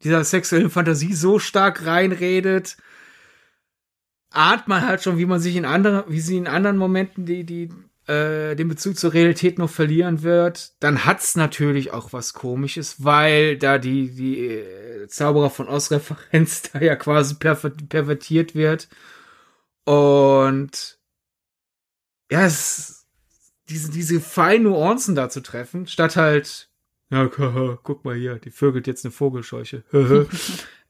dieser sexuellen Fantasie so stark reinredet, ahnt man halt schon, wie man sich in anderen, wie sie in anderen Momenten die, die äh, den Bezug zur Realität noch verlieren wird, dann hat's natürlich auch was Komisches, weil da die, die äh, Zauberer von Oz-Referenz da ja quasi perver pervertiert wird. Und ja, es, diese, diese feinen Nuancen da zu treffen, statt halt, ja, guck mal hier, die vögelt jetzt eine Vogelscheuche.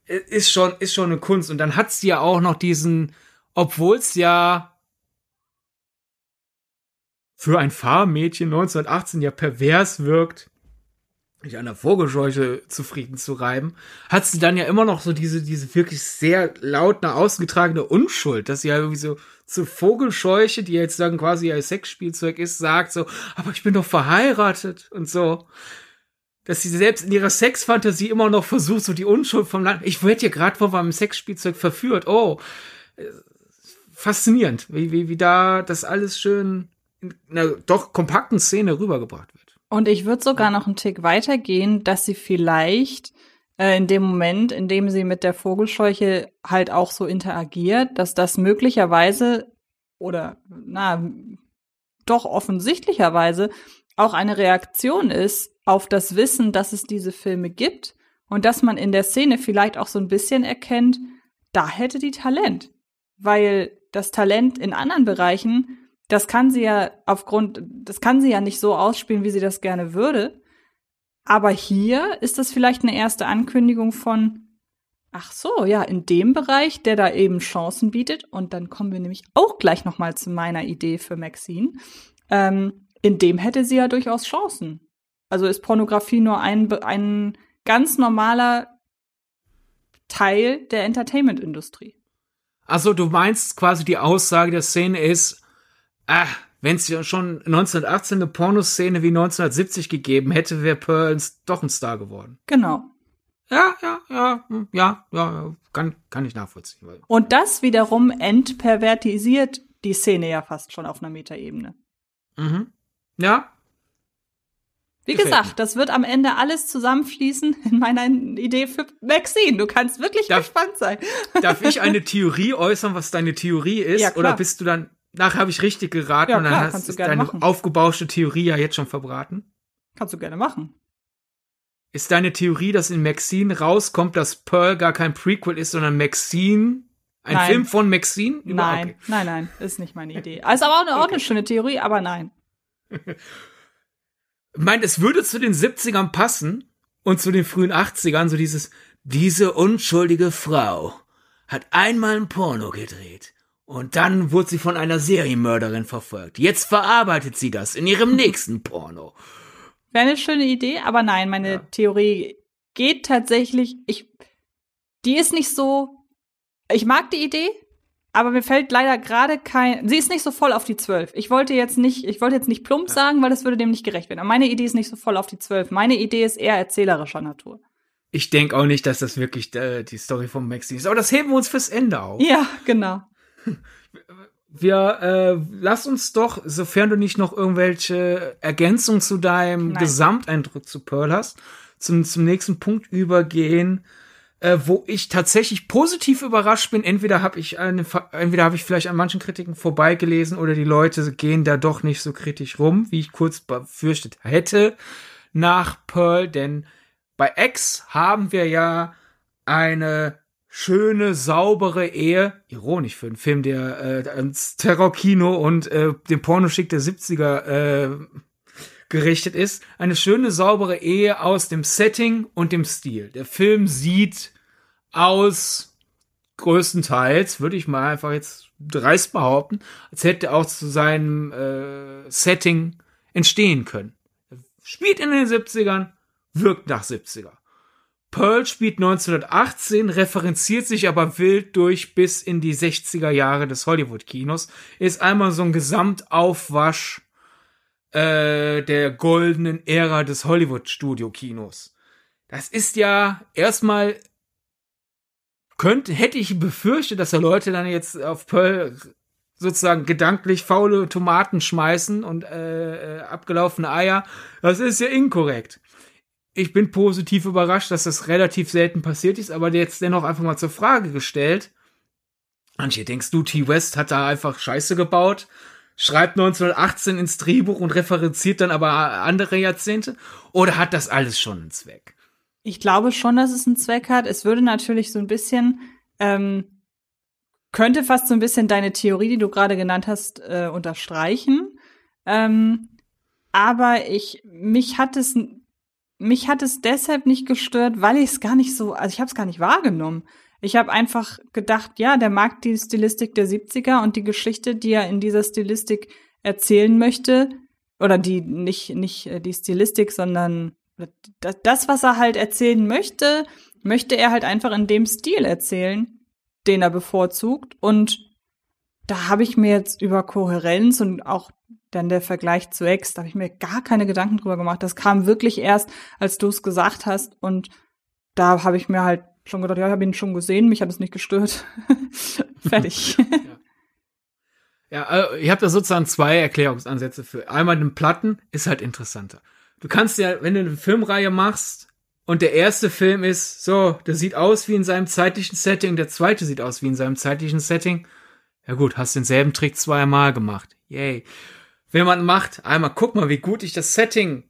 ist schon, ist schon eine Kunst. Und dann hat's ja auch noch diesen, obwohl's ja für ein Farmmädchen 1918 ja pervers wirkt, sich an der Vogelscheuche zufrieden zu reiben, hat sie dann ja immer noch so diese, diese wirklich sehr laut nach außen getragene Unschuld, dass sie ja irgendwie so zur Vogelscheuche, die jetzt dann quasi ihr Sexspielzeug ist, sagt so, aber ich bin doch verheiratet und so. Dass sie selbst in ihrer Sexfantasie immer noch versucht, so die Unschuld vom Land. Ich werde hier gerade vor meinem Sexspielzeug verführt. Oh, faszinierend, wie, wie, wie da das alles schön in einer doch kompakten Szene rübergebracht wird. Und ich würde sogar noch einen Tick weitergehen, dass sie vielleicht äh, in dem Moment, in dem sie mit der Vogelscheuche halt auch so interagiert, dass das möglicherweise oder na doch offensichtlicherweise auch eine Reaktion ist auf das Wissen, dass es diese Filme gibt und dass man in der Szene vielleicht auch so ein bisschen erkennt, da hätte die Talent, weil das Talent in anderen Bereichen das kann sie ja aufgrund, das kann sie ja nicht so ausspielen, wie sie das gerne würde. Aber hier ist das vielleicht eine erste Ankündigung von, ach so, ja, in dem Bereich, der da eben Chancen bietet. Und dann kommen wir nämlich auch gleich noch mal zu meiner Idee für Maxine. Ähm, in dem hätte sie ja durchaus Chancen. Also ist Pornografie nur ein, ein ganz normaler Teil der Entertainment-Industrie. Also du meinst quasi die Aussage der Szene ist, ah, wenn es ja schon 1918 eine Pornoszene wie 1970 gegeben hätte, wäre Pearl doch ein Star geworden. Genau. Ja, ja, ja, hm, ja, ja, kann, kann ich nachvollziehen. Und das wiederum entpervertisiert die Szene ja fast schon auf einer Metaebene. Mhm. Ja. Wie Gefällt gesagt, mir. das wird am Ende alles zusammenfließen in meiner Idee für Maxine. Du kannst wirklich darf, gespannt sein. Darf ich eine Theorie äußern, was deine Theorie ist? Ja, oder bist du dann Nachher habe ich richtig geraten ja, und dann klar, hast du deine machen. aufgebauschte Theorie ja jetzt schon verbraten. Kannst du gerne machen. Ist deine Theorie, dass in Maxine rauskommt, dass Pearl gar kein Prequel ist, sondern Maxine? Ein nein. Film von Maxine? Nein, okay. nein, nein, ist nicht meine Idee. Also aber auch eine, okay. auch eine schöne Theorie, aber nein. Ich meine, es würde zu den 70ern passen und zu den frühen 80ern, so dieses, diese unschuldige Frau hat einmal ein Porno gedreht. Und dann wurde sie von einer Serienmörderin verfolgt. Jetzt verarbeitet sie das in ihrem nächsten Porno. Wäre eine schöne Idee, aber nein, meine ja. Theorie geht tatsächlich, ich, die ist nicht so, ich mag die Idee, aber mir fällt leider gerade kein, sie ist nicht so voll auf die zwölf. Ich wollte jetzt nicht, ich wollte jetzt nicht plump sagen, weil das würde dem nicht gerecht werden. Aber meine Idee ist nicht so voll auf die zwölf. Meine Idee ist eher erzählerischer Natur. Ich denke auch nicht, dass das wirklich äh, die Story von Maxi ist. Aber das heben wir uns fürs Ende auf. Ja, genau. Wir äh, lass uns doch, sofern du nicht noch irgendwelche Ergänzungen zu deinem Nein. Gesamteindruck zu Pearl hast, zum, zum nächsten Punkt übergehen, äh, wo ich tatsächlich positiv überrascht bin. Entweder habe ich eine, entweder habe ich vielleicht an manchen Kritiken vorbeigelesen oder die Leute gehen da doch nicht so kritisch rum, wie ich kurz befürchtet hätte nach Pearl, denn bei X haben wir ja eine schöne, saubere Ehe, ironisch für einen Film, der äh, ans Terrorkino und äh, den Pornoschick der 70er äh, gerichtet ist. Eine schöne, saubere Ehe aus dem Setting und dem Stil. Der Film sieht aus, größtenteils, würde ich mal einfach jetzt dreist behaupten, als hätte auch zu seinem äh, Setting entstehen können. Er spielt in den 70ern, wirkt nach 70er. Pearl spielt 1918, referenziert sich aber wild durch bis in die 60er Jahre des Hollywood-Kinos, ist einmal so ein Gesamtaufwasch äh, der goldenen Ära des Hollywood-Studio-Kinos. Das ist ja erstmal könnte, hätte ich befürchtet, dass da Leute dann jetzt auf Pearl sozusagen gedanklich faule Tomaten schmeißen und äh, äh abgelaufene Eier. Das ist ja inkorrekt ich bin positiv überrascht, dass das relativ selten passiert ist, aber jetzt dennoch einfach mal zur Frage gestellt. Manche, denkst du, T. West hat da einfach Scheiße gebaut, schreibt 1918 ins Drehbuch und referenziert dann aber andere Jahrzehnte? Oder hat das alles schon einen Zweck? Ich glaube schon, dass es einen Zweck hat. Es würde natürlich so ein bisschen, ähm, könnte fast so ein bisschen deine Theorie, die du gerade genannt hast, äh, unterstreichen. Ähm, aber ich, mich hat es mich hat es deshalb nicht gestört, weil ich es gar nicht so, also ich habe es gar nicht wahrgenommen. Ich habe einfach gedacht, ja, der mag die Stilistik der 70er und die Geschichte, die er in dieser Stilistik erzählen möchte, oder die nicht nicht äh, die Stilistik, sondern das, was er halt erzählen möchte, möchte er halt einfach in dem Stil erzählen, den er bevorzugt. Und da habe ich mir jetzt über Kohärenz und auch dann der Vergleich zu Ex, da habe ich mir gar keine Gedanken drüber gemacht. Das kam wirklich erst, als du es gesagt hast. Und da habe ich mir halt schon gedacht, ja, ich habe ihn schon gesehen, mich hat es nicht gestört. Fertig. ja, also ich habe da sozusagen zwei Erklärungsansätze für. Einmal den Platten ist halt interessanter. Du kannst ja, wenn du eine Filmreihe machst und der erste Film ist, so, der sieht aus wie in seinem zeitlichen Setting, der zweite sieht aus wie in seinem zeitlichen Setting. Ja gut, hast denselben Trick zweimal gemacht. Yay wenn man macht, einmal guck mal, wie gut ich das Setting,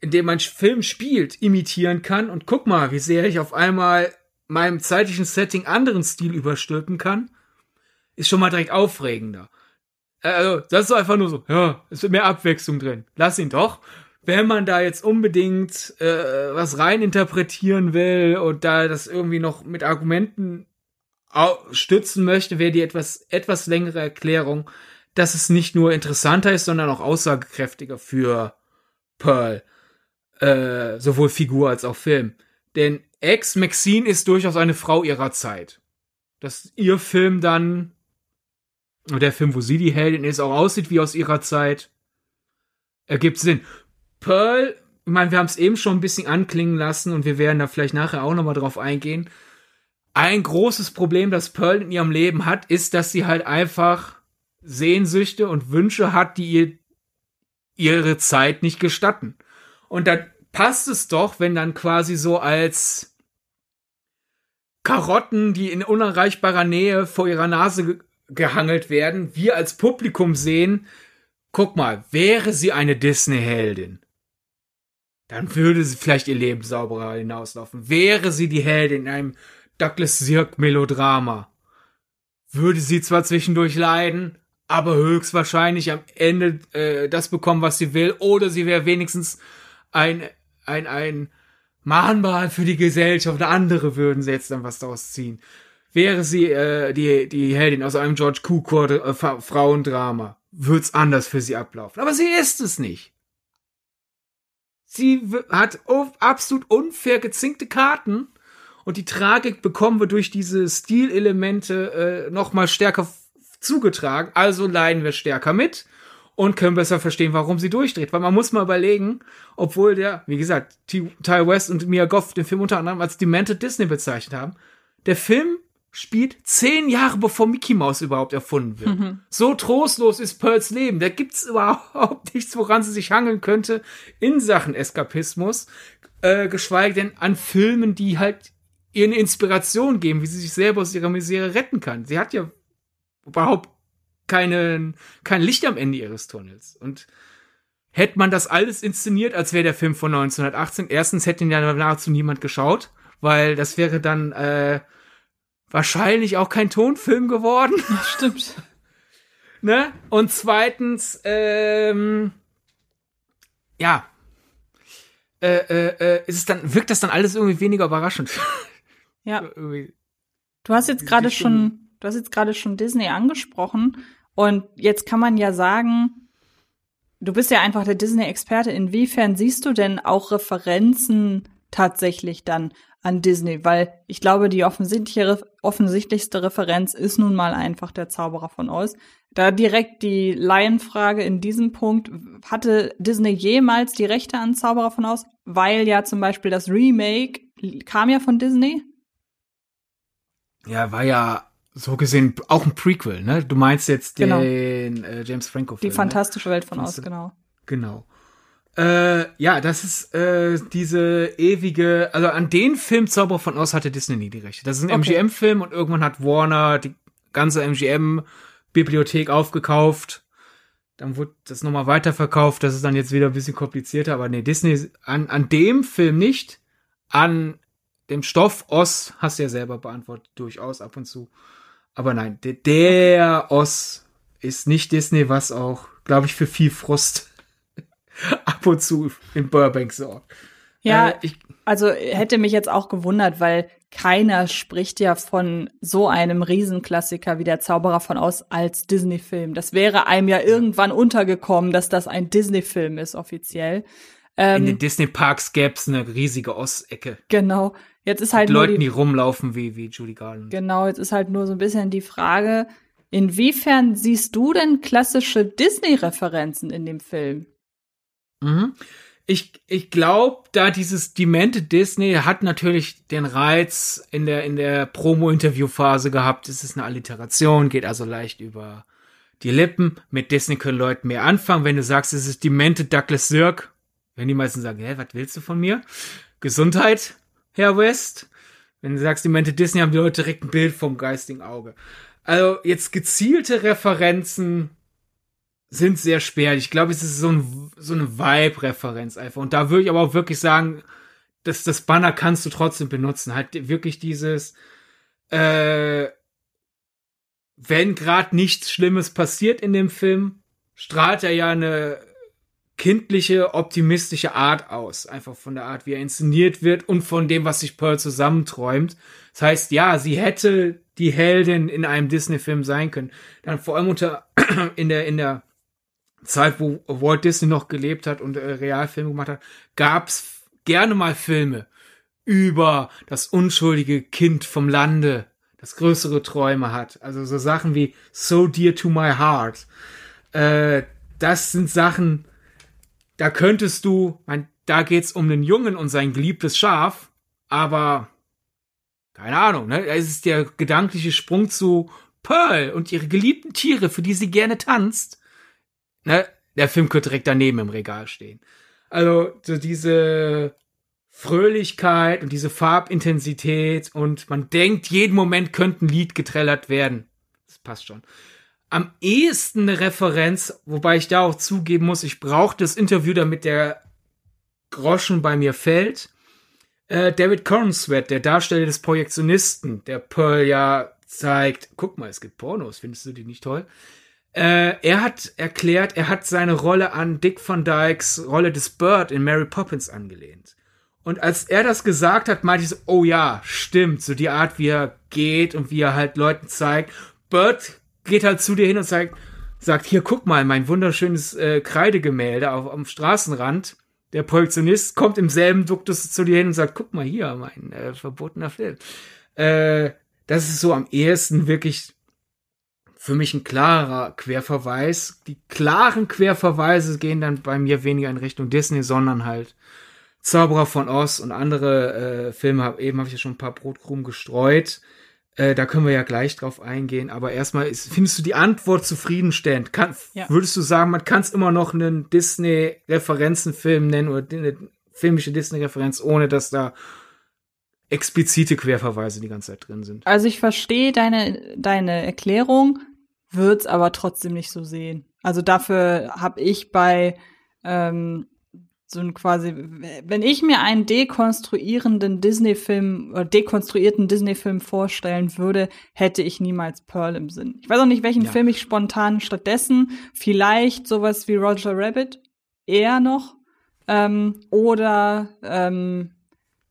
in dem mein Film spielt, imitieren kann und guck mal, wie sehr ich auf einmal meinem zeitlichen Setting anderen Stil überstülpen kann, ist schon mal direkt aufregender. Also, das ist einfach nur so, ja, es wird mehr Abwechslung drin. Lass ihn doch. Wenn man da jetzt unbedingt äh, was reininterpretieren will und da das irgendwie noch mit Argumenten stützen möchte, wäre die etwas, etwas längere Erklärung dass es nicht nur interessanter ist, sondern auch aussagekräftiger für Pearl. Äh, sowohl Figur als auch Film. Denn Ex Maxine ist durchaus eine Frau ihrer Zeit. Dass ihr Film dann, der Film, wo sie die Heldin ist, auch aussieht wie aus ihrer Zeit, ergibt Sinn. Pearl, ich meine, wir haben es eben schon ein bisschen anklingen lassen und wir werden da vielleicht nachher auch nochmal drauf eingehen. Ein großes Problem, das Pearl in ihrem Leben hat, ist, dass sie halt einfach Sehnsüchte und Wünsche hat, die ihr ihre Zeit nicht gestatten. Und dann passt es doch, wenn dann quasi so als Karotten, die in unerreichbarer Nähe vor ihrer Nase ge gehangelt werden, wir als Publikum sehen, guck mal, wäre sie eine Disney-Heldin, dann würde sie vielleicht ihr Leben sauberer hinauslaufen. Wäre sie die Heldin in einem Douglas Sirk Melodrama, würde sie zwar zwischendurch leiden, aber höchstwahrscheinlich am Ende äh, das bekommen, was sie will, oder sie wäre wenigstens ein, ein, ein Mahnmal für die Gesellschaft, andere würden sie jetzt dann was daraus ziehen. Wäre sie äh, die, die Heldin aus einem George Cukor äh, Frauendrama, wird's anders für sie ablaufen. Aber sie ist es nicht. Sie hat absolut unfair gezinkte Karten und die Tragik bekommen wir durch diese Stilelemente äh, noch mal stärker zugetragen. Also leiden wir stärker mit und können besser verstehen, warum sie durchdreht. Weil man muss mal überlegen, obwohl der, wie gesagt, Ty West und Mia Goff den Film unter anderem als Demented Disney bezeichnet haben, der Film spielt zehn Jahre bevor Mickey Mouse überhaupt erfunden wird. Mhm. So trostlos ist Pearls Leben. Da gibt's überhaupt nichts, woran sie sich hangeln könnte in Sachen Eskapismus, äh, geschweige denn an Filmen, die halt ihr eine Inspiration geben, wie sie sich selber aus ihrer Misere retten kann. Sie hat ja überhaupt keinen, kein Licht am Ende ihres Tunnels. Und hätte man das alles inszeniert, als wäre der Film von 1918, erstens hätte ihn ja nahezu niemand geschaut, weil das wäre dann äh, wahrscheinlich auch kein Tonfilm geworden. Ja, stimmt. ne? Und zweitens, ähm, ja, äh, äh, äh, ist es dann, wirkt das dann alles irgendwie weniger überraschend. Ja. du hast jetzt gerade schon, du hast jetzt gerade schon Disney angesprochen und jetzt kann man ja sagen, du bist ja einfach der Disney-Experte. Inwiefern siehst du denn auch Referenzen tatsächlich dann an Disney, weil ich glaube, die offensichtliche, offensichtlichste Referenz ist nun mal einfach der Zauberer von Oz. Da direkt die Laienfrage in diesem Punkt, hatte Disney jemals die Rechte an Zauberer von Oz? Weil ja zum Beispiel das Remake kam ja von Disney. Ja, war ja so gesehen auch ein Prequel, ne? Du meinst jetzt genau. den äh, James Franco Film. Die ne? fantastische? Welt von Oz, genau. Genau. Äh, ja, das ist äh, diese ewige, also an den Film Zauber von Oz hatte Disney nie die Rechte. Das ist ein okay. MGM-Film und irgendwann hat Warner die ganze MGM-Bibliothek aufgekauft. Dann wurde das nochmal weiterverkauft. Das ist dann jetzt wieder ein bisschen komplizierter, aber nee, Disney an, an dem Film nicht. An dem Stoff Oz hast du ja selber beantwortet, durchaus ab und zu. Aber nein, der, der Oz ist nicht Disney, was auch, glaube ich, für viel Frust ab und zu in Burbank sorgt. Ja, äh, ich, also hätte mich jetzt auch gewundert, weil keiner spricht ja von so einem Riesenklassiker wie der Zauberer von Oz als Disney-Film. Das wäre einem ja irgendwann untergekommen, dass das ein Disney-Film ist, offiziell. Ähm, in den Disney-Parks gäbe es eine riesige Oz-Ecke. Genau. Jetzt ist halt Mit Leuten, die, die rumlaufen wie, wie Judy Garland. Genau, jetzt ist halt nur so ein bisschen die Frage, inwiefern siehst du denn klassische Disney-Referenzen in dem Film? Mhm. Ich, ich glaube, da dieses Demente Disney hat natürlich den Reiz in der, in der Promo-Interview-Phase gehabt. Es ist eine Alliteration, geht also leicht über die Lippen. Mit Disney können Leute mehr anfangen. Wenn du sagst, es ist Demente Douglas Sirk, wenn die meisten sagen, hä, was willst du von mir? Gesundheit, Herr West. Wenn du sagst, Demente Disney, haben die Leute direkt ein Bild vom geistigen Auge. Also jetzt gezielte Referenzen sind sehr schwer. Ich glaube, es ist so, ein, so eine Vibe-Referenz einfach. Und da würde ich aber auch wirklich sagen, dass das Banner kannst du trotzdem benutzen. Halt wirklich dieses, äh, wenn gerade nichts Schlimmes passiert in dem Film, strahlt er ja eine kindliche, optimistische Art aus. Einfach von der Art, wie er inszeniert wird und von dem, was sich Pearl zusammenträumt. Das heißt, ja, sie hätte die Heldin in einem Disney-Film sein können. Dann vor allem unter, in der, in der Zeit, wo Walt Disney noch gelebt hat und äh, Realfilme gemacht hat, gab's gerne mal Filme über das unschuldige Kind vom Lande, das größere Träume hat. Also so Sachen wie So Dear to My Heart. Äh, das sind Sachen, da könntest du, mein, da geht's um den Jungen und sein geliebtes Schaf, aber keine Ahnung, ne? Es ist der gedankliche Sprung zu Pearl und ihre geliebten Tiere, für die sie gerne tanzt ne, der Film könnte direkt daneben im Regal stehen. Also so diese Fröhlichkeit und diese Farbintensität und man denkt, jeden Moment könnte ein Lied getrellert werden. Das passt schon. Am ehesten eine Referenz, wobei ich da auch zugeben muss, ich brauche das Interview, damit der Groschen bei mir fällt. Äh, David Cornsweat, der Darsteller des Projektionisten, der Pearl ja zeigt, guck mal, es gibt Pornos, findest du die nicht toll? Äh, er hat erklärt, er hat seine Rolle an Dick Van Dykes Rolle des Bird in Mary Poppins angelehnt. Und als er das gesagt hat, meinte ich so, oh ja, stimmt, so die Art, wie er geht und wie er halt Leuten zeigt. Bird geht halt zu dir hin und zeigt, sagt, hier, guck mal, mein wunderschönes äh, Kreidegemälde auf, am Straßenrand. Der Projektionist kommt im selben Duktus zu dir hin und sagt, guck mal hier, mein äh, verbotener Film. Äh, das ist so am ehesten wirklich für mich ein klarer Querverweis. Die klaren Querverweise gehen dann bei mir weniger in Richtung Disney, sondern halt Zauberer von Oz und andere äh, Filme. Hab, eben habe ich ja schon ein paar Brotkrumen gestreut. Äh, da können wir ja gleich drauf eingehen. Aber erstmal, ist, findest du die Antwort zufriedenstellend? Kann, ja. Würdest du sagen, man kann es immer noch einen Disney-Referenzenfilm nennen oder eine filmische Disney-Referenz, ohne dass da explizite Querverweise die ganze Zeit drin sind? Also ich verstehe deine, deine Erklärung würde es aber trotzdem nicht so sehen. Also dafür habe ich bei ähm, so ein quasi, wenn ich mir einen dekonstruierenden Disney-Film oder dekonstruierten Disney-Film vorstellen würde, hätte ich niemals Pearl im Sinn. Ich weiß auch nicht, welchen ja. Film ich spontan stattdessen, vielleicht sowas wie Roger Rabbit, eher noch, ähm, oder ähm,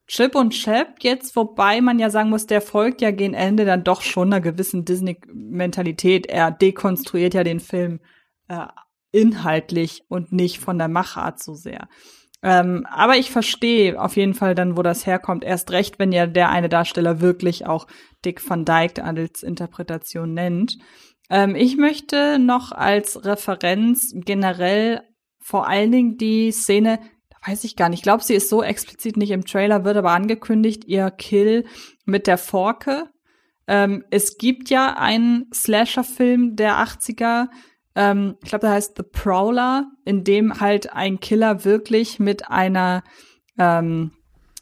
Chip und Chap jetzt, wobei man ja sagen muss, der folgt ja gegen Ende dann doch schon einer gewissen Disney-Mentalität. Er dekonstruiert ja den Film äh, inhaltlich und nicht von der Machart so sehr. Ähm, aber ich verstehe auf jeden Fall dann, wo das herkommt. Erst recht, wenn ja der eine Darsteller wirklich auch Dick van Dyke als Interpretation nennt. Ähm, ich möchte noch als Referenz generell vor allen Dingen die Szene weiß ich gar nicht. Ich glaube, sie ist so explizit nicht im Trailer, wird aber angekündigt, ihr Kill mit der Forke. Ähm, es gibt ja einen Slasher-Film der 80er, ähm, ich glaube, der heißt The Prowler, in dem halt ein Killer wirklich mit einer ähm,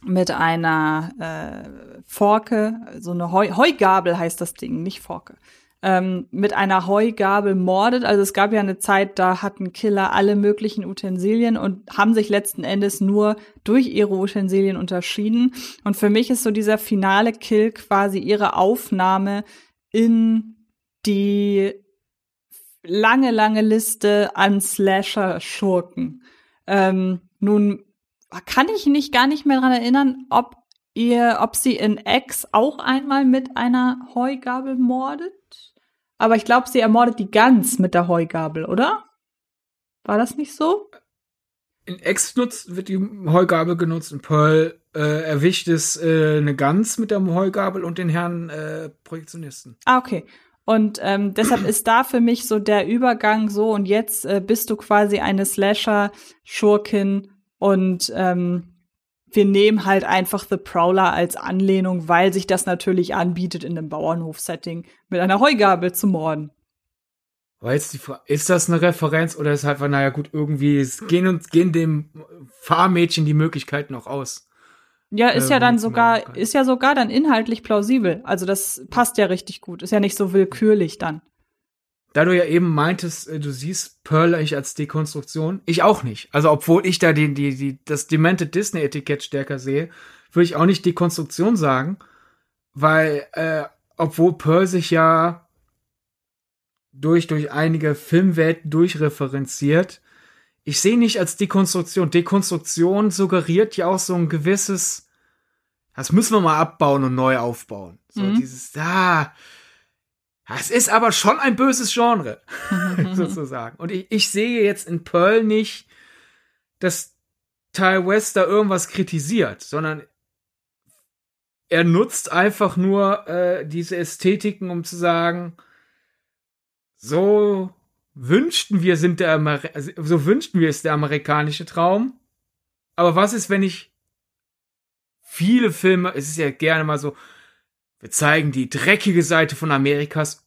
mit einer äh, Forke, so eine Heu Heugabel heißt das Ding, nicht Forke, ähm, mit einer Heugabel mordet. Also es gab ja eine Zeit, da hatten Killer alle möglichen Utensilien und haben sich letzten Endes nur durch ihre Utensilien unterschieden. Und für mich ist so dieser finale Kill quasi ihre Aufnahme in die lange, lange Liste an Slasher-Schurken. Ähm, nun kann ich mich gar nicht mehr dran erinnern, ob ihr, ob sie in X auch einmal mit einer Heugabel mordet. Aber ich glaube, sie ermordet die Gans mit der Heugabel, oder? War das nicht so? In X nutzt, wird die Heugabel genutzt und Pearl äh, erwischt es äh, eine Gans mit der Heugabel und den Herrn äh, Projektionisten. Ah, okay. Und ähm, deshalb ist da für mich so der Übergang so und jetzt äh, bist du quasi eine Slasher-Schurkin und ähm, wir nehmen halt einfach The Prowler als Anlehnung, weil sich das natürlich anbietet, in einem Bauernhof-Setting mit einer Heugabel zu morden. Aber jetzt die Frage, ist das eine Referenz oder ist halt, naja, gut, irgendwie gehen uns, gehen dem Fahrmädchen die Möglichkeiten noch aus? Ja, ist äh, ja dann sogar, ist ja sogar dann inhaltlich plausibel. Also das passt ja richtig gut. Ist ja nicht so willkürlich dann. Da du ja eben meintest, äh, du siehst Pearl eigentlich als Dekonstruktion, ich auch nicht. Also obwohl ich da die, die, die, das Demented Disney-Etikett stärker sehe, würde ich auch nicht Dekonstruktion sagen, weil äh, obwohl Pearl sich ja durch, durch einige Filmwelten durchreferenziert, ich sehe nicht als Dekonstruktion. Dekonstruktion suggeriert ja auch so ein gewisses, das müssen wir mal abbauen und neu aufbauen. So mhm. dieses, ah, es ist aber schon ein böses Genre, sozusagen. Und ich, ich sehe jetzt in Pearl nicht, dass Ty West da irgendwas kritisiert, sondern er nutzt einfach nur äh, diese Ästhetiken, um zu sagen, so wünschten wir sind der Amer so wünschten wir es der amerikanische Traum. Aber was ist, wenn ich viele Filme, es ist ja gerne mal so, wir zeigen die dreckige Seite von Amerikas,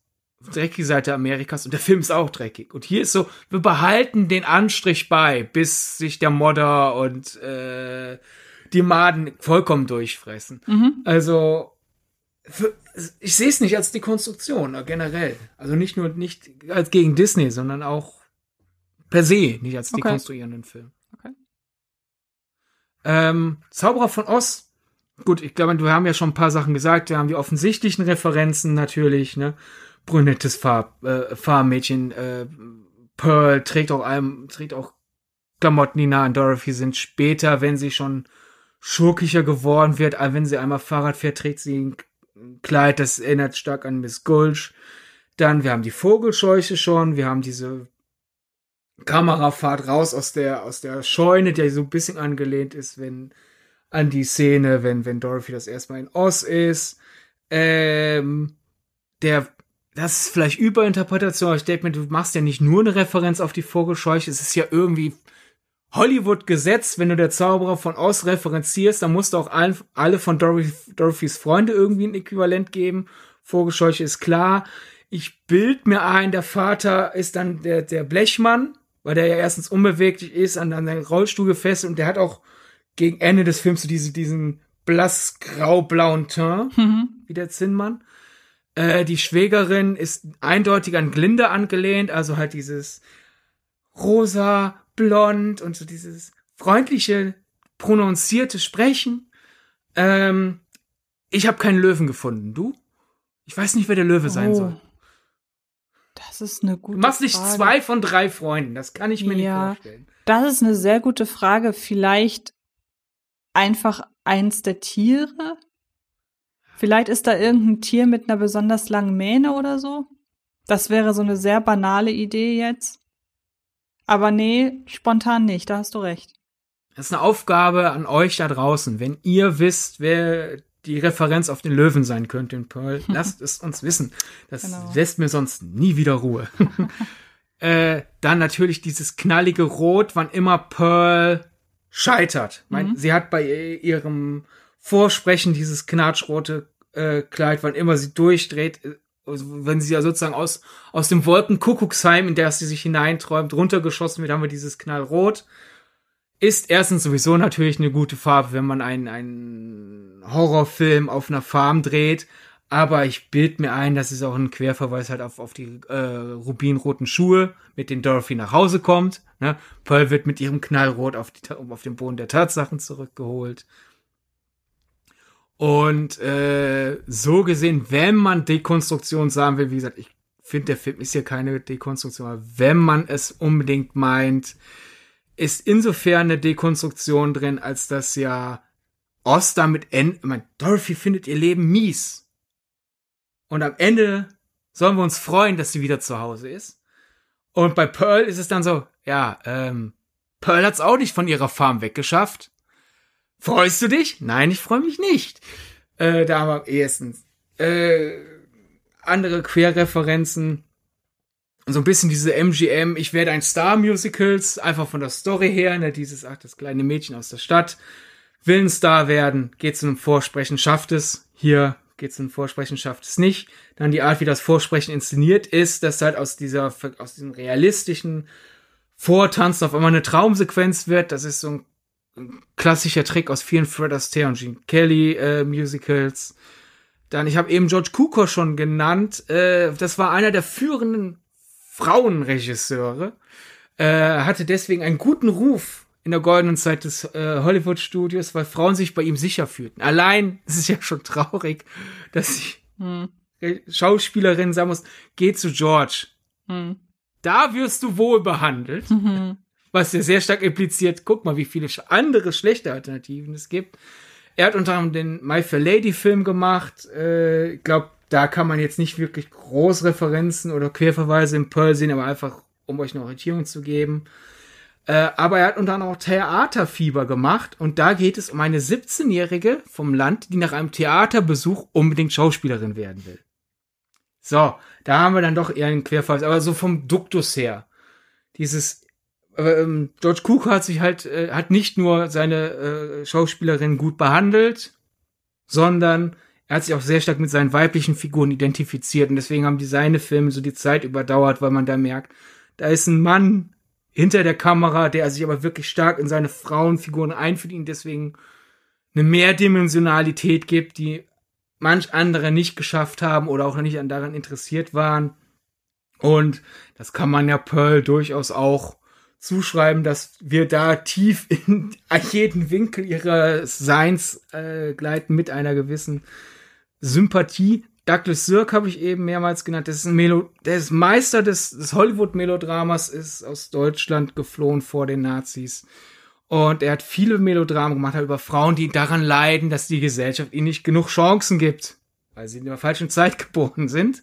dreckige Seite Amerikas und der Film ist auch dreckig. Und hier ist so, wir behalten den Anstrich bei, bis sich der Modder und äh, die Maden vollkommen durchfressen. Mhm. Also ich sehe es nicht als Dekonstruktion äh, generell. Also nicht nur nicht als gegen Disney, sondern auch per se nicht als okay. dekonstruierenden Film. Okay. Ähm, Zauberer von Oz Gut, ich glaube, wir haben ja schon ein paar Sachen gesagt. Wir haben die offensichtlichen Referenzen natürlich, ne? brünettes Farb, äh, Farmmädchen. Äh, Pearl trägt auch einem, trägt auch Klamotten, die nah an Dorothy sind. Später, wenn sie schon schurkischer geworden wird, wenn sie einmal Fahrrad fährt, trägt sie Kleid, das erinnert stark an Miss Gulch. Dann, wir haben die Vogelscheuche schon, wir haben diese Kamerafahrt raus aus der, aus der Scheune, die so ein bisschen angelehnt ist, wenn, an die Szene, wenn, wenn Dorothy das erstmal in Oz ist. Ähm, der, das ist vielleicht Überinterpretation, aber ich denke mir, du machst ja nicht nur eine Referenz auf die Vogelscheuche, es ist ja irgendwie Hollywood-Gesetz, wenn du der Zauberer von Oz referenzierst, dann musst du auch allen, alle von Dorothy, Dorothys Freunde irgendwie ein Äquivalent geben. Vogelscheuche ist klar. Ich bild mir ein, der Vater ist dann der, der Blechmann, weil der ja erstens unbeweglich ist, an, an seinen Rollstuhl gefesselt und der hat auch gegen Ende des Films so diese, diesen blass grau-blauen Teint, mhm. wie der Zinnmann. Äh, die Schwägerin ist eindeutig an Glinde angelehnt, also halt dieses rosa, blond und so dieses freundliche, prononzierte Sprechen. Ähm, ich habe keinen Löwen gefunden. Du? Ich weiß nicht, wer der Löwe oh. sein soll. Das ist eine gute Frage. Du machst nicht Frage. zwei von drei Freunden. Das kann ich mir ja, nicht vorstellen. Das ist eine sehr gute Frage. Vielleicht einfach eins der Tiere? Vielleicht ist da irgendein Tier mit einer besonders langen Mähne oder so? Das wäre so eine sehr banale Idee jetzt. Aber nee, spontan nicht, da hast du recht. Das ist eine Aufgabe an euch da draußen. Wenn ihr wisst, wer die Referenz auf den Löwen sein könnte in Pearl, lasst es uns wissen. Das genau. lässt mir sonst nie wieder Ruhe. äh, dann natürlich dieses knallige Rot, wann immer Pearl scheitert. Mhm. Mein, sie hat bei ihrem Vorsprechen dieses knatschrote äh, Kleid, wann immer sie durchdreht, äh, wenn sie ja sozusagen aus, aus dem Wolkenkuckucksheim, in das sie sich hineinträumt, runtergeschossen wird, haben wir dieses Knallrot. Ist erstens sowieso natürlich eine gute Farbe, wenn man einen, einen Horrorfilm auf einer Farm dreht. Aber ich bild mir ein, das ist auch ein Querverweis halt auf, auf die äh, rubinroten Schuhe, mit denen Dorothy nach Hause kommt. Ne? Pearl wird mit ihrem Knallrot auf, die, auf den Boden der Tatsachen zurückgeholt. Und äh, so gesehen, wenn man Dekonstruktion sagen will, wie gesagt, ich finde, der Film ist ja keine Dekonstruktion, aber wenn man es unbedingt meint, ist insofern eine Dekonstruktion drin, als dass ja Oz damit endet. Ich meine, Dorothy findet ihr Leben mies. Und am Ende sollen wir uns freuen, dass sie wieder zu Hause ist. Und bei Pearl ist es dann so, ja, ähm, Pearl hat's auch nicht von ihrer Farm weggeschafft. Freust du dich? Nein, ich freue mich nicht. Äh, da haben wir am ehesten. Äh, andere Querreferenzen. So ein bisschen diese MGM, ich werde ein Star Musicals, einfach von der Story her, ne, dieses, ach, das kleine Mädchen aus der Stadt, will ein Star werden, geht zu einem Vorsprechen, schafft es. Hier geht zum Vorsprechen, schafft es nicht. Dann die Art, wie das Vorsprechen inszeniert ist, dass halt aus dieser, aus diesem realistischen Vortanzen auf einmal eine Traumsequenz wird. Das ist so ein klassischer Trick aus vielen Fred Astaire und Gene Kelly äh, Musicals. Dann, ich habe eben George Cukor schon genannt. Äh, das war einer der führenden Frauenregisseure. Äh, hatte deswegen einen guten Ruf in der goldenen Zeit des äh, Hollywood-Studios, weil Frauen sich bei ihm sicher fühlten. Allein, es ist ja schon traurig, dass die hm. Schauspielerin sagen muss, geh zu George. Hm. Da wirst du wohl behandelt. Mhm. Was ja sehr stark impliziert, guck mal, wie viele andere schlechte Alternativen es gibt. Er hat unter anderem den My Fair Lady Film gemacht. Äh, ich glaube, da kann man jetzt nicht wirklich Großreferenzen oder Querverweise im Pearl sehen, aber einfach, um euch eine Orientierung zu geben. Äh, aber er hat unter anderem auch Theaterfieber gemacht und da geht es um eine 17-Jährige vom Land, die nach einem Theaterbesuch unbedingt Schauspielerin werden will. So, da haben wir dann doch eher einen Querfall, aber so vom Duktus her. Dieses ähm, George Cook hat sich halt äh, hat nicht nur seine äh, Schauspielerin gut behandelt, sondern er hat sich auch sehr stark mit seinen weiblichen Figuren identifiziert und deswegen haben die seine Filme so die Zeit überdauert, weil man da merkt, da ist ein Mann, hinter der Kamera, der sich aber wirklich stark in seine Frauenfiguren einführt, ihn deswegen eine Mehrdimensionalität gibt, die manch andere nicht geschafft haben oder auch nicht daran interessiert waren. Und das kann man ja Pearl durchaus auch zuschreiben, dass wir da tief in jeden Winkel ihres Seins äh, gleiten mit einer gewissen Sympathie. Douglas Sirk habe ich eben mehrmals genannt. Das ist ein Melo der ist Meister des, des Hollywood-Melodramas, ist aus Deutschland geflohen vor den Nazis. Und er hat viele Melodramen gemacht hat über Frauen, die daran leiden, dass die Gesellschaft ihnen nicht genug Chancen gibt, weil sie in der falschen Zeit geboren sind.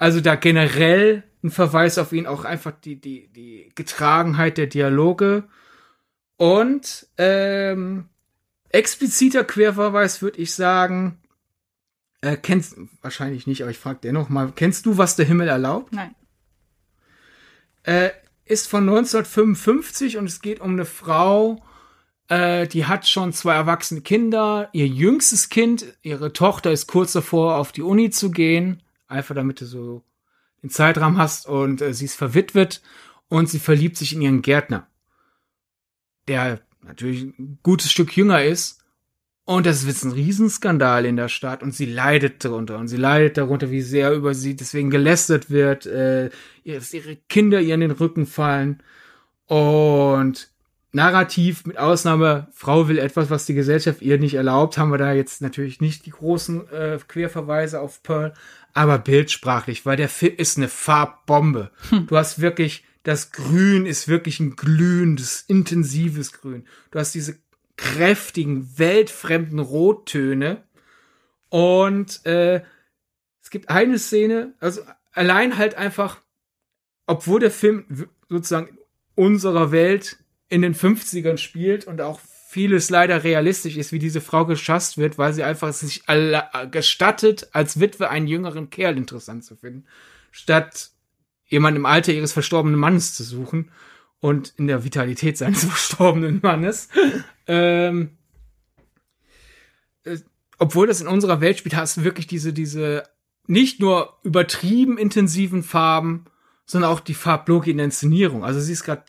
Also da generell ein Verweis auf ihn, auch einfach die, die, die Getragenheit der Dialoge. Und ähm, expliziter Querverweis würde ich sagen, äh, kennst wahrscheinlich nicht, aber ich frage dennoch mal, kennst du, was der Himmel erlaubt? Nein. Äh, ist von 1955 und es geht um eine Frau, äh, die hat schon zwei erwachsene Kinder. Ihr jüngstes Kind, ihre Tochter ist kurz davor, auf die Uni zu gehen. Einfach damit du so den Zeitrahmen hast und äh, sie ist verwitwet und sie verliebt sich in ihren Gärtner, der natürlich ein gutes Stück jünger ist. Und das ist ein Riesenskandal in der Stadt und sie leidet darunter und sie leidet darunter, wie sehr über sie deswegen gelästert wird, äh, dass ihre Kinder ihr in den Rücken fallen. Und narrativ mit Ausnahme Frau will etwas, was die Gesellschaft ihr nicht erlaubt, haben wir da jetzt natürlich nicht die großen äh, Querverweise auf Pearl, aber bildsprachlich, weil der Film ist eine Farbbombe. Hm. Du hast wirklich das Grün ist wirklich ein glühendes, intensives Grün. Du hast diese kräftigen, weltfremden Rottöne. Und äh, es gibt eine Szene, also allein halt einfach, obwohl der Film sozusagen unserer Welt in den 50ern spielt und auch vieles leider realistisch ist, wie diese Frau geschasst wird, weil sie einfach sich gestattet, als Witwe einen jüngeren Kerl interessant zu finden, statt jemand im Alter ihres verstorbenen Mannes zu suchen und in der Vitalität seines verstorbenen Mannes. ähm, äh, obwohl das in unserer Welt spielt, hast du wirklich diese, diese nicht nur übertrieben intensiven Farben, sondern auch die Farblogik in der Inszenierung. Also sie ist gerade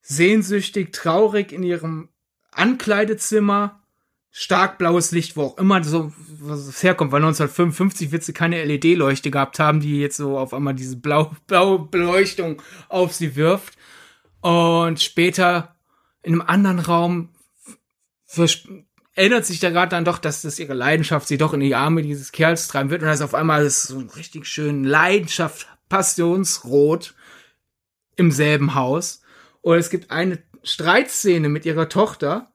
sehnsüchtig, traurig in ihrem Ankleidezimmer, stark blaues Licht, wo auch immer so was herkommt, weil 1955 wird sie keine LED-Leuchte gehabt haben, die jetzt so auf einmal diese blau, blaue Beleuchtung auf sie wirft. Und später in einem anderen Raum erinnert sich der gerade dann doch, dass das ihre Leidenschaft sie doch in die Arme dieses Kerls treiben wird. Und das auf einmal ist so ein richtig schön Leidenschaft, Passionsrot im selben Haus. Und es gibt eine Streitszene mit ihrer Tochter,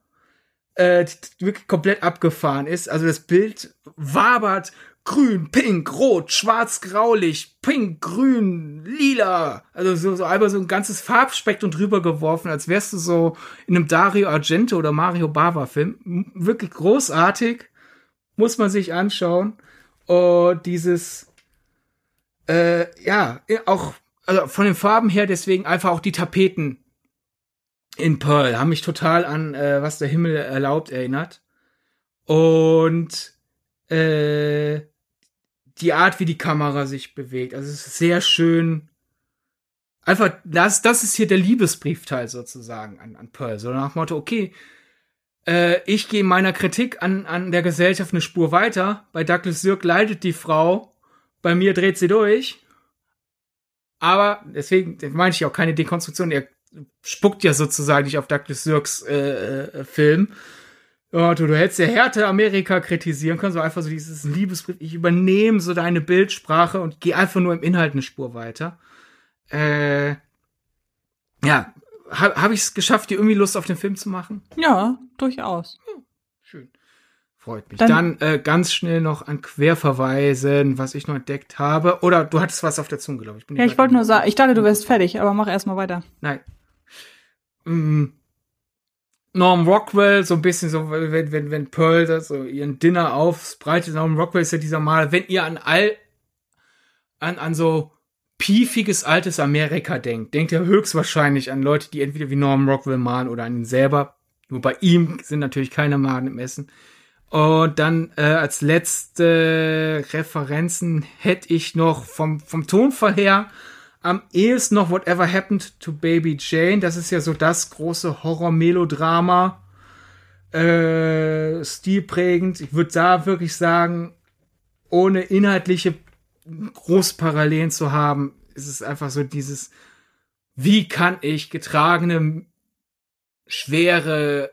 äh, wirklich komplett abgefahren ist. Also das Bild wabert grün, pink, rot, schwarz, graulich, pink, grün, lila. Also so, so einfach so ein ganzes Farbspektrum drüber geworfen, als wärst du so in einem Dario Argento oder Mario Bava Film. Wirklich großartig. Muss man sich anschauen. Und dieses, äh, ja, auch, also von den Farben her deswegen einfach auch die Tapeten in Pearl haben mich total an, äh, was der Himmel erlaubt erinnert. Und, äh, die Art, wie die Kamera sich bewegt. Also es ist sehr schön. Einfach, das, das ist hier der Liebesbriefteil sozusagen an, an Pearl. So nach Motto, okay, äh, ich gehe meiner Kritik an, an der Gesellschaft eine Spur weiter. Bei Douglas Sirk leidet die Frau, bei mir dreht sie durch. Aber deswegen meine ich auch keine Dekonstruktion. Er spuckt ja sozusagen nicht auf Douglas Sirks äh, äh, Film, ja, du, du hättest ja Härte Amerika kritisieren können, so einfach so dieses Liebesbrief. Ich übernehme so deine Bildsprache und gehe einfach nur im Inhalt eine Spur weiter. Äh, ja, habe hab ich es geschafft, dir irgendwie Lust auf den Film zu machen? Ja, durchaus. Ja, schön. Freut mich. Dann, Dann äh, ganz schnell noch an Querverweisen, was ich noch entdeckt habe. Oder du hattest was auf der Zunge, glaube ich. Bin ja, ich wollte nur sagen, ich dachte, du wärst fertig, aber mach erst mal weiter. Nein. Mm, Norm Rockwell, so ein bisschen so, wenn, wenn, wenn Pearl das so ihren Dinner aufbreitet, Norm Rockwell ist ja dieser Mal, wenn ihr an all, an, an so piefiges altes Amerika denkt, denkt ihr höchstwahrscheinlich an Leute, die entweder wie Norm Rockwell malen oder an ihn selber. Nur bei ihm sind natürlich keine Malen im Essen. Und dann äh, als letzte Referenzen hätte ich noch vom, vom Tonfall her am ehesten noch Whatever Happened to Baby Jane. Das ist ja so das große Horror-Melodrama. Äh, stilprägend. Ich würde da wirklich sagen, ohne inhaltliche Großparallelen zu haben, ist es einfach so dieses, wie kann ich getragene, schwere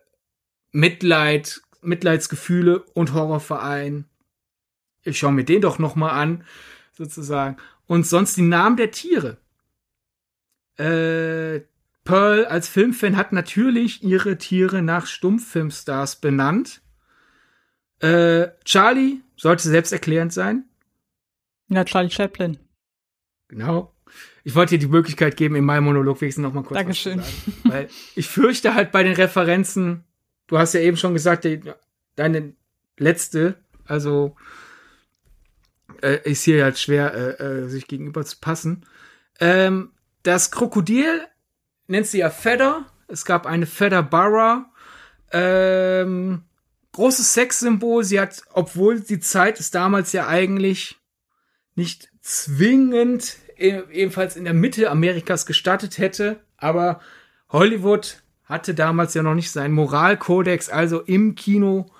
Mitleid, Mitleidsgefühle und Horror vereinen? ich schaue mir den doch noch mal an, sozusagen. Und sonst die Namen der Tiere. Äh, Pearl als Filmfan hat natürlich ihre Tiere nach Stummfilmstars benannt. Äh, Charlie sollte selbsterklärend sein. Ja, Charlie Chaplin. Genau. Ich wollte dir die Möglichkeit geben, in meinem Monolog wenigstens noch mal kurz Dankeschön. was zu sagen. Weil ich fürchte halt bei den Referenzen, du hast ja eben schon gesagt, die, deine letzte, also äh, ist hier halt schwer, äh, äh, sich gegenüber zu passen. Ähm, das Krokodil nennt sie ja Feather. Es gab eine Feather Barra. Ähm, großes Sexsymbol. Sie hat, obwohl die Zeit es damals ja eigentlich nicht zwingend e- ebenfalls in der Mitte Amerikas gestattet hätte, aber Hollywood hatte damals ja noch nicht seinen Moralkodex, also im Kino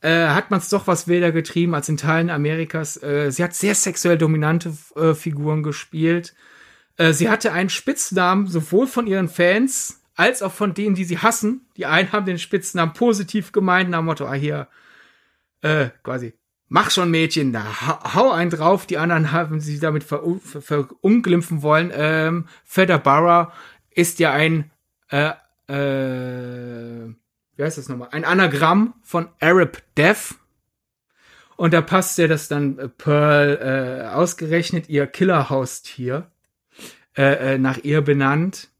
äh, hat man es doch was wilder getrieben als in Teilen Amerikas. Äh, sie hat sehr sexuell dominante äh, Figuren gespielt. Äh, sie hatte einen Spitznamen sowohl von ihren Fans als auch von denen, die sie hassen. Die einen haben den Spitznamen positiv gemeint, nach dem Motto, ah hier, äh, quasi, mach schon Mädchen, da hau, einen drauf. Die anderen haben sie damit verunglimpfen ver, wollen. Ähm, Featherborough ist ja ein, äh, äh, wie heißt das nochmal? Ein Anagramm von Arab Death. Und da passt ja das dann äh, Pearl äh, ausgerechnet ihr Killerhaustier äh, äh, nach ihr benannt.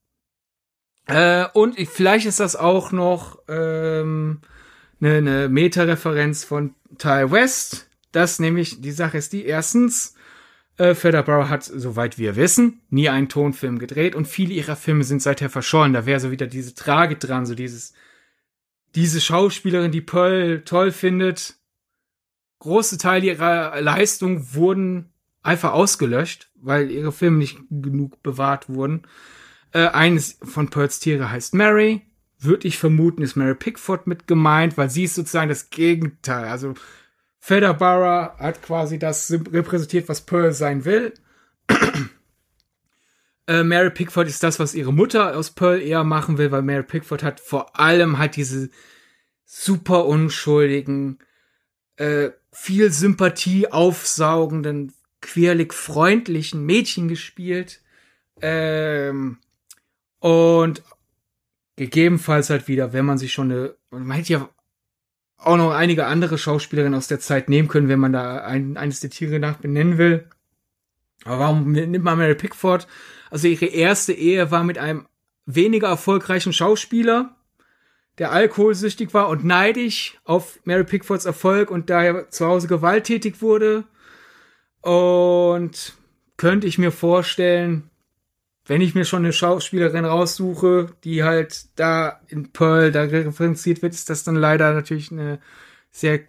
Äh, und ich, vielleicht ist das auch noch ähm, eine, eine Meta-Referenz von Ty West. Das nämlich, die Sache ist die, erstens, äh, Featherborough hat, soweit wir wissen, nie einen Tonfilm gedreht und viele ihrer Filme sind seither verschollen. Da wäre so wieder diese Tragik dran, so dieses, diese Schauspielerin, die Pearl toll findet. Große Teile ihrer Leistung wurden einfach ausgelöscht, weil ihre Filme nicht genug bewahrt wurden. Äh, eines von Pearls Tiere heißt Mary. Würde ich vermuten, ist Mary Pickford mit gemeint, weil sie ist sozusagen das Gegenteil. Also Featherborough hat quasi das repräsentiert, was Pearl sein will. äh, Mary Pickford ist das, was ihre Mutter aus Pearl eher machen will, weil Mary Pickford hat vor allem halt diese super unschuldigen, äh, viel Sympathie aufsaugenden, quirlig freundlichen Mädchen gespielt. Ähm, und gegebenenfalls halt wieder, wenn man sich schon eine, man hätte ja auch noch einige andere Schauspielerinnen aus der Zeit nehmen können, wenn man da ein, eines der Tiere nach benennen will. Aber warum nimmt man Mary Pickford? Also ihre erste Ehe war mit einem weniger erfolgreichen Schauspieler, der alkoholsüchtig war und neidisch auf Mary Pickfords Erfolg und daher zu Hause gewalttätig wurde. Und könnte ich mir vorstellen, wenn ich mir schon eine Schauspielerin raussuche, die halt da in Pearl da referenziert wird, ist das dann leider natürlich eine sehr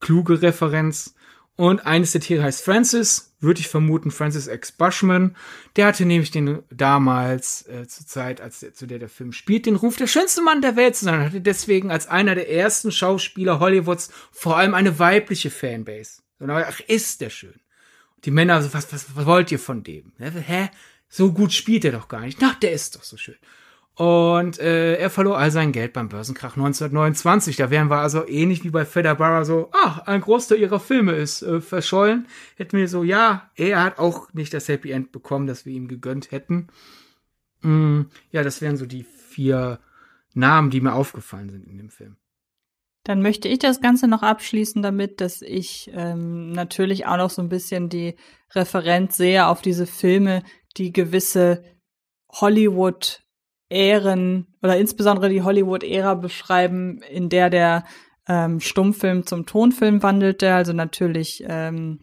kluge Referenz. Und eines der Tiere heißt Francis, würde ich vermuten, Francis X. Bushman. Der hatte nämlich den damals, äh, zur Zeit, als der, zu der der Film spielt, den Ruf, der schönste Mann der Welt zu sein. Hatte deswegen als einer der ersten Schauspieler Hollywoods vor allem eine weibliche Fanbase. Und ach, ist der schön. Die Männer so, was, was, was wollt ihr von dem? Hä? So gut spielt er doch gar nicht. Ach, der ist doch so schön. Und äh, er verlor all sein Geld beim Börsenkrach 1929. Da wären wir also ähnlich wie bei Federbara so, ach, ein Großteil ihrer Filme ist äh, verschollen. Hätten wir so, ja, er hat auch nicht das Happy End bekommen, das wir ihm gegönnt hätten. Mm, ja, das wären so die vier Namen, die mir aufgefallen sind in dem Film. Dann möchte ich das Ganze noch abschließen damit, dass ich ähm, natürlich auch noch so ein bisschen die Referenz sehe auf diese Filme, die gewisse Hollywood-Ähren oder insbesondere die Hollywood-Ära beschreiben, in der der ähm, Stummfilm zum Tonfilm wandelte. Also natürlich ähm,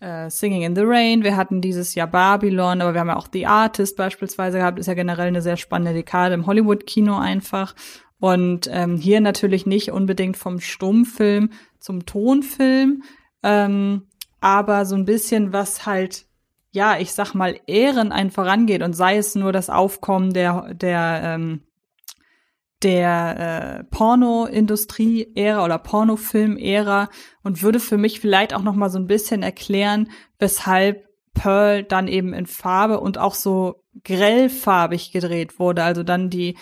äh, Singing in the Rain. Wir hatten dieses Jahr Babylon, aber wir haben ja auch The Artist beispielsweise gehabt. Ist ja generell eine sehr spannende Dekade im Hollywood-Kino einfach. Und ähm, hier natürlich nicht unbedingt vom Stummfilm zum Tonfilm, ähm, aber so ein bisschen was halt, ja, ich sag mal, Ehren ein vorangeht und sei es nur das Aufkommen der, der, ähm, der äh, Porno-Industrie-Ära oder Pornofilm-Ära und würde für mich vielleicht auch noch mal so ein bisschen erklären, weshalb Pearl dann eben in Farbe und auch so grellfarbig gedreht wurde. Also dann die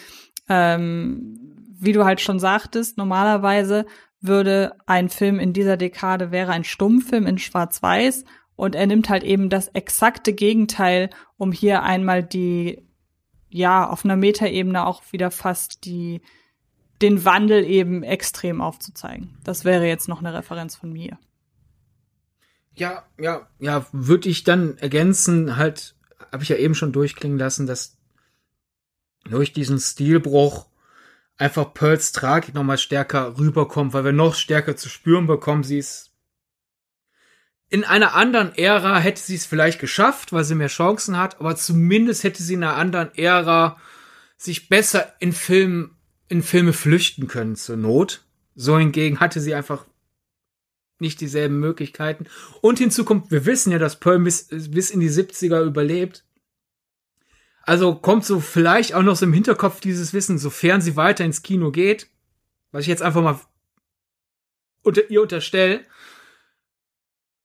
ähm, wie du halt schon sagtest, normalerweise würde ein Film in dieser Dekade wäre ein Stummfilm in Schwarz-Weiß und er nimmt halt eben das exakte Gegenteil, um hier einmal die, ja, auf einer Metaebene auch wieder fast die, den Wandel eben extrem aufzuzeigen. Das wäre jetzt noch eine Referenz von mir. Ja, ja, ja, würde ich dann ergänzen, halt, habe ich ja eben schon durchklingen lassen, dass durch diesen Stilbruch einfach Pearls Tragik nochmal stärker rüberkommt, weil wir noch stärker zu spüren bekommen, sie ist in einer anderen Ära hätte sie es vielleicht geschafft, weil sie mehr Chancen hat, aber zumindest hätte sie in einer anderen Ära sich besser in Filmen, in Filme flüchten können zur Not. So hingegen hatte sie einfach nicht dieselben Möglichkeiten. Und hinzu kommt, wir wissen ja, dass Pearl bis, bis in die 70er überlebt. Also kommt so vielleicht auch noch so im Hinterkopf dieses Wissen, sofern sie weiter ins Kino geht, was ich jetzt einfach mal unter ihr unterstelle.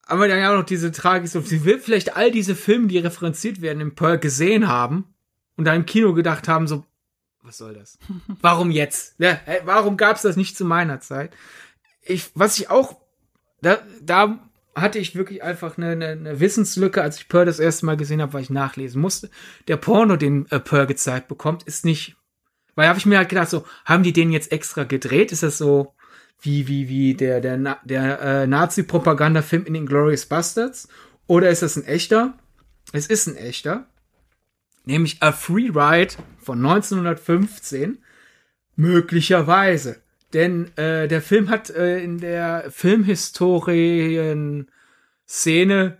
Aber dann ja auch noch diese Tragik, so, sie will vielleicht all diese Filme, die referenziert werden, im Pearl gesehen haben und da im Kino gedacht haben, so, was soll das? Warum jetzt? Ja, warum gab's das nicht zu meiner Zeit? Ich, was ich auch, da, da hatte ich wirklich einfach eine, eine, eine Wissenslücke, als ich Pearl das erste Mal gesehen habe, weil ich nachlesen musste. Der Porno, den äh, Pearl gezeigt bekommt, ist nicht. Weil habe ich mir halt gedacht, so, haben die den jetzt extra gedreht? Ist das so wie, wie, wie der, der, der äh, Nazi-Propaganda-Film in den Glorious Bastards? Oder ist das ein echter? Es ist ein echter. Nämlich A Free Ride von 1915. Möglicherweise. Denn äh, der Film hat äh, in der Filmhistorien Szene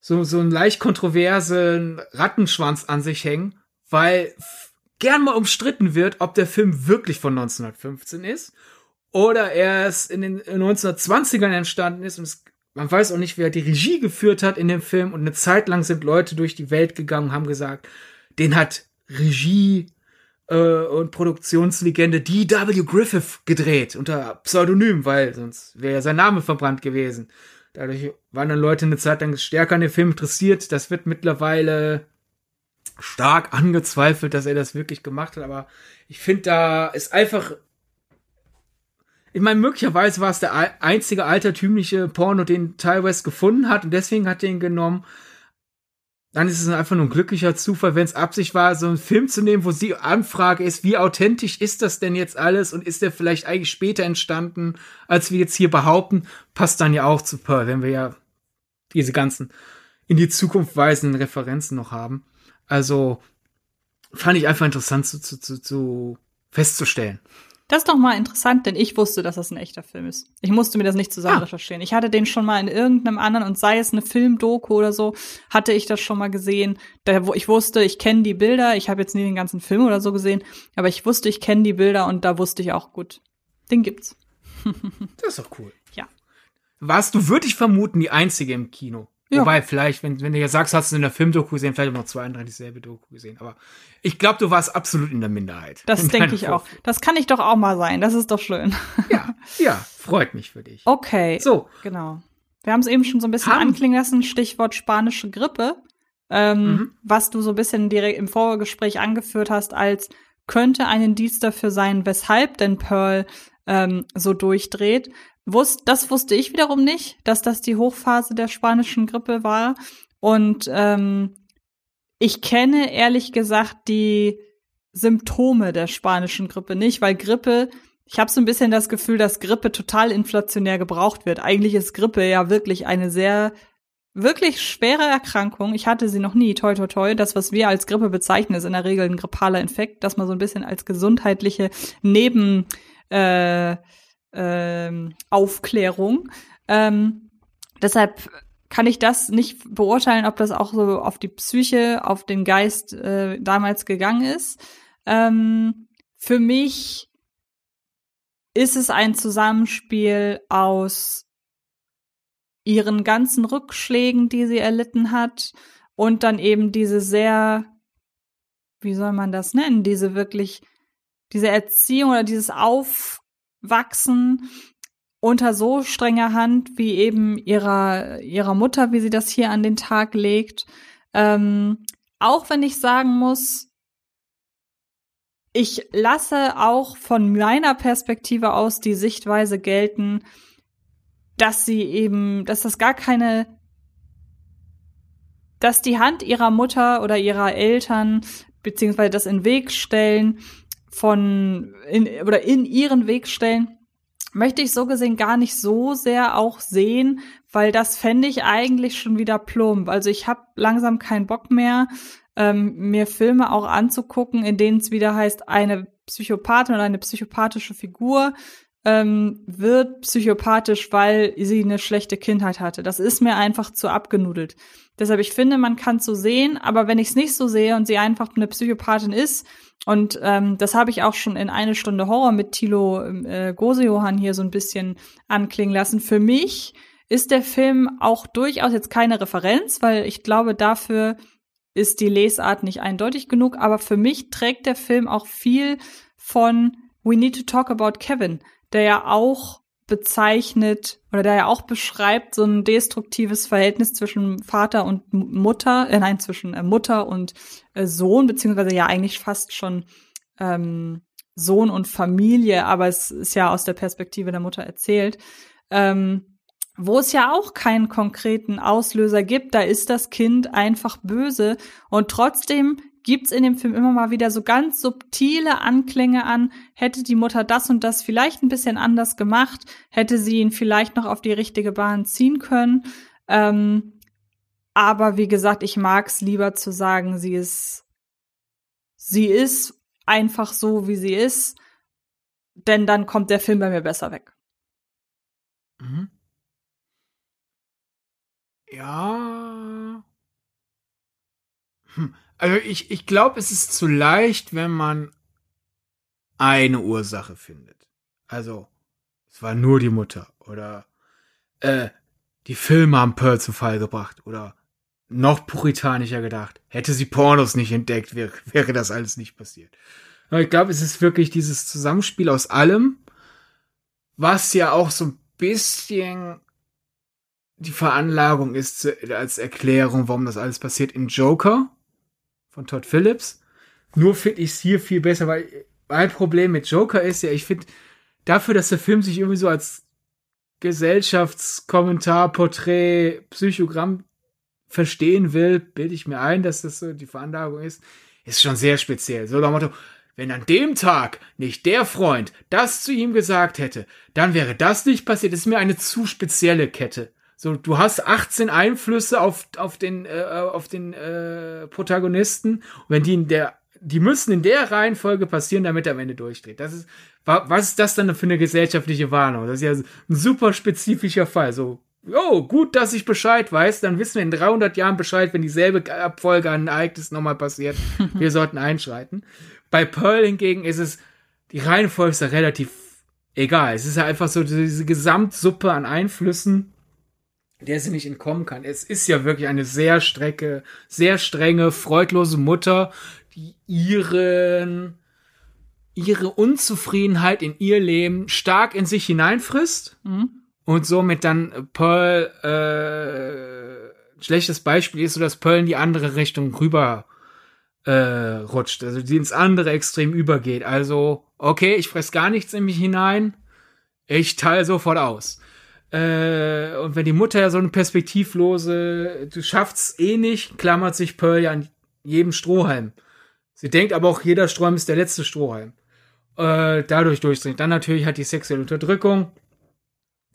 so, so einen leicht kontroversen Rattenschwanz an sich hängen, weil gern mal umstritten wird, ob der Film wirklich von 1915 ist oder erst in den 1920ern entstanden ist. Und es, man weiß auch nicht, wer die Regie geführt hat in dem Film. Und eine Zeit lang sind Leute durch die Welt gegangen und haben gesagt, den hat Regie äh, und Produktionslegende D.W. Griffith gedreht unter Pseudonym, weil sonst wäre ja sein Name verbrannt gewesen. Dadurch waren dann Leute eine Zeit lang stärker an dem Film interessiert. Das wird mittlerweile stark angezweifelt, dass er das wirklich gemacht hat. Aber ich finde, da ist einfach. Ich meine, möglicherweise war es der einzige altertümliche Porno, den Ty West gefunden hat und deswegen hat er ihn genommen dann ist es einfach nur ein glücklicher Zufall, wenn es Absicht war, so einen Film zu nehmen, wo die Anfrage ist, wie authentisch ist das denn jetzt alles und ist der vielleicht eigentlich später entstanden, als wir jetzt hier behaupten, passt dann ja auch zu Pearl, wenn wir ja diese ganzen in die Zukunft weisenden Referenzen noch haben. Also fand ich einfach interessant zu, zu, zu, zu festzustellen. Das ist doch mal interessant, denn ich wusste, dass das ein echter Film ist. Ich musste mir das nicht zusammen ah. recherchieren. Ich hatte den schon mal in irgendeinem anderen und sei es eine Filmdoku oder so, hatte ich das schon mal gesehen. Da, wo ich wusste, ich kenne die Bilder. Ich habe jetzt nie den ganzen Film oder so gesehen, aber ich wusste, ich kenne die Bilder und da wusste ich auch gut, den gibt's. das ist doch cool. Ja. Warst du, würde ich vermuten, die einzige im Kino? Ja. Wobei, vielleicht, wenn, wenn du ja sagst, hast du in der Filmdoku gesehen, vielleicht auch noch zwei andere dieselbe Doku gesehen. Aber ich glaube, du warst absolut in der Minderheit. Das denke ich auch. Das kann ich doch auch mal sein. Das ist doch schön. Ja, ja, freut mich für dich. Okay. So. Genau. Wir haben es eben schon so ein bisschen haben. anklingen lassen, Stichwort spanische Grippe. Ähm, mhm. Was du so ein bisschen direkt im Vorgespräch angeführt hast, als könnte ein Indiz dafür sein, weshalb denn Pearl ähm, so durchdreht. Wusst, das wusste ich wiederum nicht, dass das die Hochphase der spanischen Grippe war. Und ähm, ich kenne ehrlich gesagt die Symptome der spanischen Grippe nicht, weil Grippe, ich habe so ein bisschen das Gefühl, dass Grippe total inflationär gebraucht wird. Eigentlich ist Grippe ja wirklich eine sehr wirklich schwere Erkrankung. Ich hatte sie noch nie, toi toi toi. Das, was wir als Grippe bezeichnen, ist in der Regel ein grippaler Infekt, das man so ein bisschen als gesundheitliche Neben äh, ähm, Aufklärung. Ähm, deshalb kann ich das nicht beurteilen, ob das auch so auf die Psyche, auf den Geist äh, damals gegangen ist. Ähm, für mich ist es ein Zusammenspiel aus ihren ganzen Rückschlägen, die sie erlitten hat, und dann eben diese sehr, wie soll man das nennen, diese wirklich, diese Erziehung oder dieses Auf, wachsen unter so strenger Hand wie eben ihrer, ihrer Mutter, wie sie das hier an den Tag legt. Ähm, auch wenn ich sagen muss, ich lasse auch von meiner Perspektive aus die Sichtweise gelten, dass sie eben, dass das gar keine, dass die Hand ihrer Mutter oder ihrer Eltern beziehungsweise das in Weg stellen von in, oder in ihren Weg stellen, möchte ich so gesehen gar nicht so sehr auch sehen, weil das fände ich eigentlich schon wieder plump. Also ich habe langsam keinen Bock mehr, ähm, mir Filme auch anzugucken, in denen es wieder heißt, eine Psychopathin oder eine psychopathische Figur ähm, wird psychopathisch, weil sie eine schlechte Kindheit hatte. Das ist mir einfach zu abgenudelt. Deshalb, ich finde, man kann es so sehen, aber wenn ich es nicht so sehe und sie einfach eine Psychopathin ist, und ähm, das habe ich auch schon in eine Stunde Horror mit Thilo äh, Gosejohann hier so ein bisschen anklingen lassen. Für mich ist der Film auch durchaus jetzt keine Referenz, weil ich glaube, dafür ist die Lesart nicht eindeutig genug. Aber für mich trägt der Film auch viel von We Need to Talk About Kevin, der ja auch bezeichnet oder der ja auch beschreibt so ein destruktives Verhältnis zwischen Vater und Mutter, äh, nein, zwischen äh, Mutter und äh, Sohn, beziehungsweise ja eigentlich fast schon ähm, Sohn und Familie, aber es ist ja aus der Perspektive der Mutter erzählt. Ähm, wo es ja auch keinen konkreten Auslöser gibt, da ist das Kind einfach böse und trotzdem gibt's in dem Film immer mal wieder so ganz subtile Anklänge an, hätte die Mutter das und das vielleicht ein bisschen anders gemacht, hätte sie ihn vielleicht noch auf die richtige Bahn ziehen können. Ähm, aber wie gesagt, ich mag's lieber zu sagen, sie ist, sie ist einfach so, wie sie ist, denn dann kommt der Film bei mir besser weg. Mhm. Ja. Hm. Also ich, ich glaube, es ist zu leicht, wenn man eine Ursache findet. Also, es war nur die Mutter oder äh, die Filme haben Pearl zu Fall gebracht oder noch puritanischer gedacht. Hätte sie Pornos nicht entdeckt, wäre, wäre das alles nicht passiert. Aber ich glaube, es ist wirklich dieses Zusammenspiel aus allem, was ja auch so ein bisschen die Veranlagung ist als Erklärung, warum das alles passiert in Joker von Todd Phillips. Nur finde ich es hier viel besser, weil mein Problem mit Joker ist ja, ich finde, dafür, dass der Film sich irgendwie so als Gesellschaftskommentar, Porträt, Psychogramm verstehen will, bilde ich mir ein, dass das so die Veranlagung ist, ist schon sehr speziell. So nach Motto, wenn an dem Tag nicht der Freund das zu ihm gesagt hätte, dann wäre das nicht passiert. Das ist mir eine zu spezielle Kette. So, du hast 18 Einflüsse auf, auf den, äh, auf den äh, Protagonisten. Und wenn die in der, die müssen in der Reihenfolge passieren, damit er am Ende durchdreht. Das ist, was ist das dann für eine gesellschaftliche Warnung? Das ist ja ein super spezifischer Fall. So, oh, gut, dass ich Bescheid weiß, dann wissen wir in 300 Jahren Bescheid, wenn dieselbe Abfolge an Ereignissen nochmal passiert. wir sollten einschreiten. Bei Pearl hingegen ist es, die Reihenfolge ist ja relativ egal. Es ist ja einfach so diese Gesamtsuppe an Einflüssen, der sie nicht entkommen kann. Es ist ja wirklich eine sehr strecke, sehr strenge, freudlose Mutter, die ihren ihre Unzufriedenheit in ihr Leben stark in sich hineinfrisst mhm. und somit dann Pearl äh, schlechtes Beispiel ist, so dass Pearl in die andere Richtung rüber äh, rutscht, also die ins andere Extrem übergeht. Also okay, ich fress gar nichts in mich hinein, ich teile sofort aus. Äh, und wenn die Mutter ja so eine perspektivlose, du schaffst eh nicht, klammert sich Pearl ja an jedem Strohhalm. Sie denkt aber auch, jeder Strohhalm ist der letzte Strohhalm. Äh, dadurch durchdringt. Dann natürlich hat die sexuelle Unterdrückung.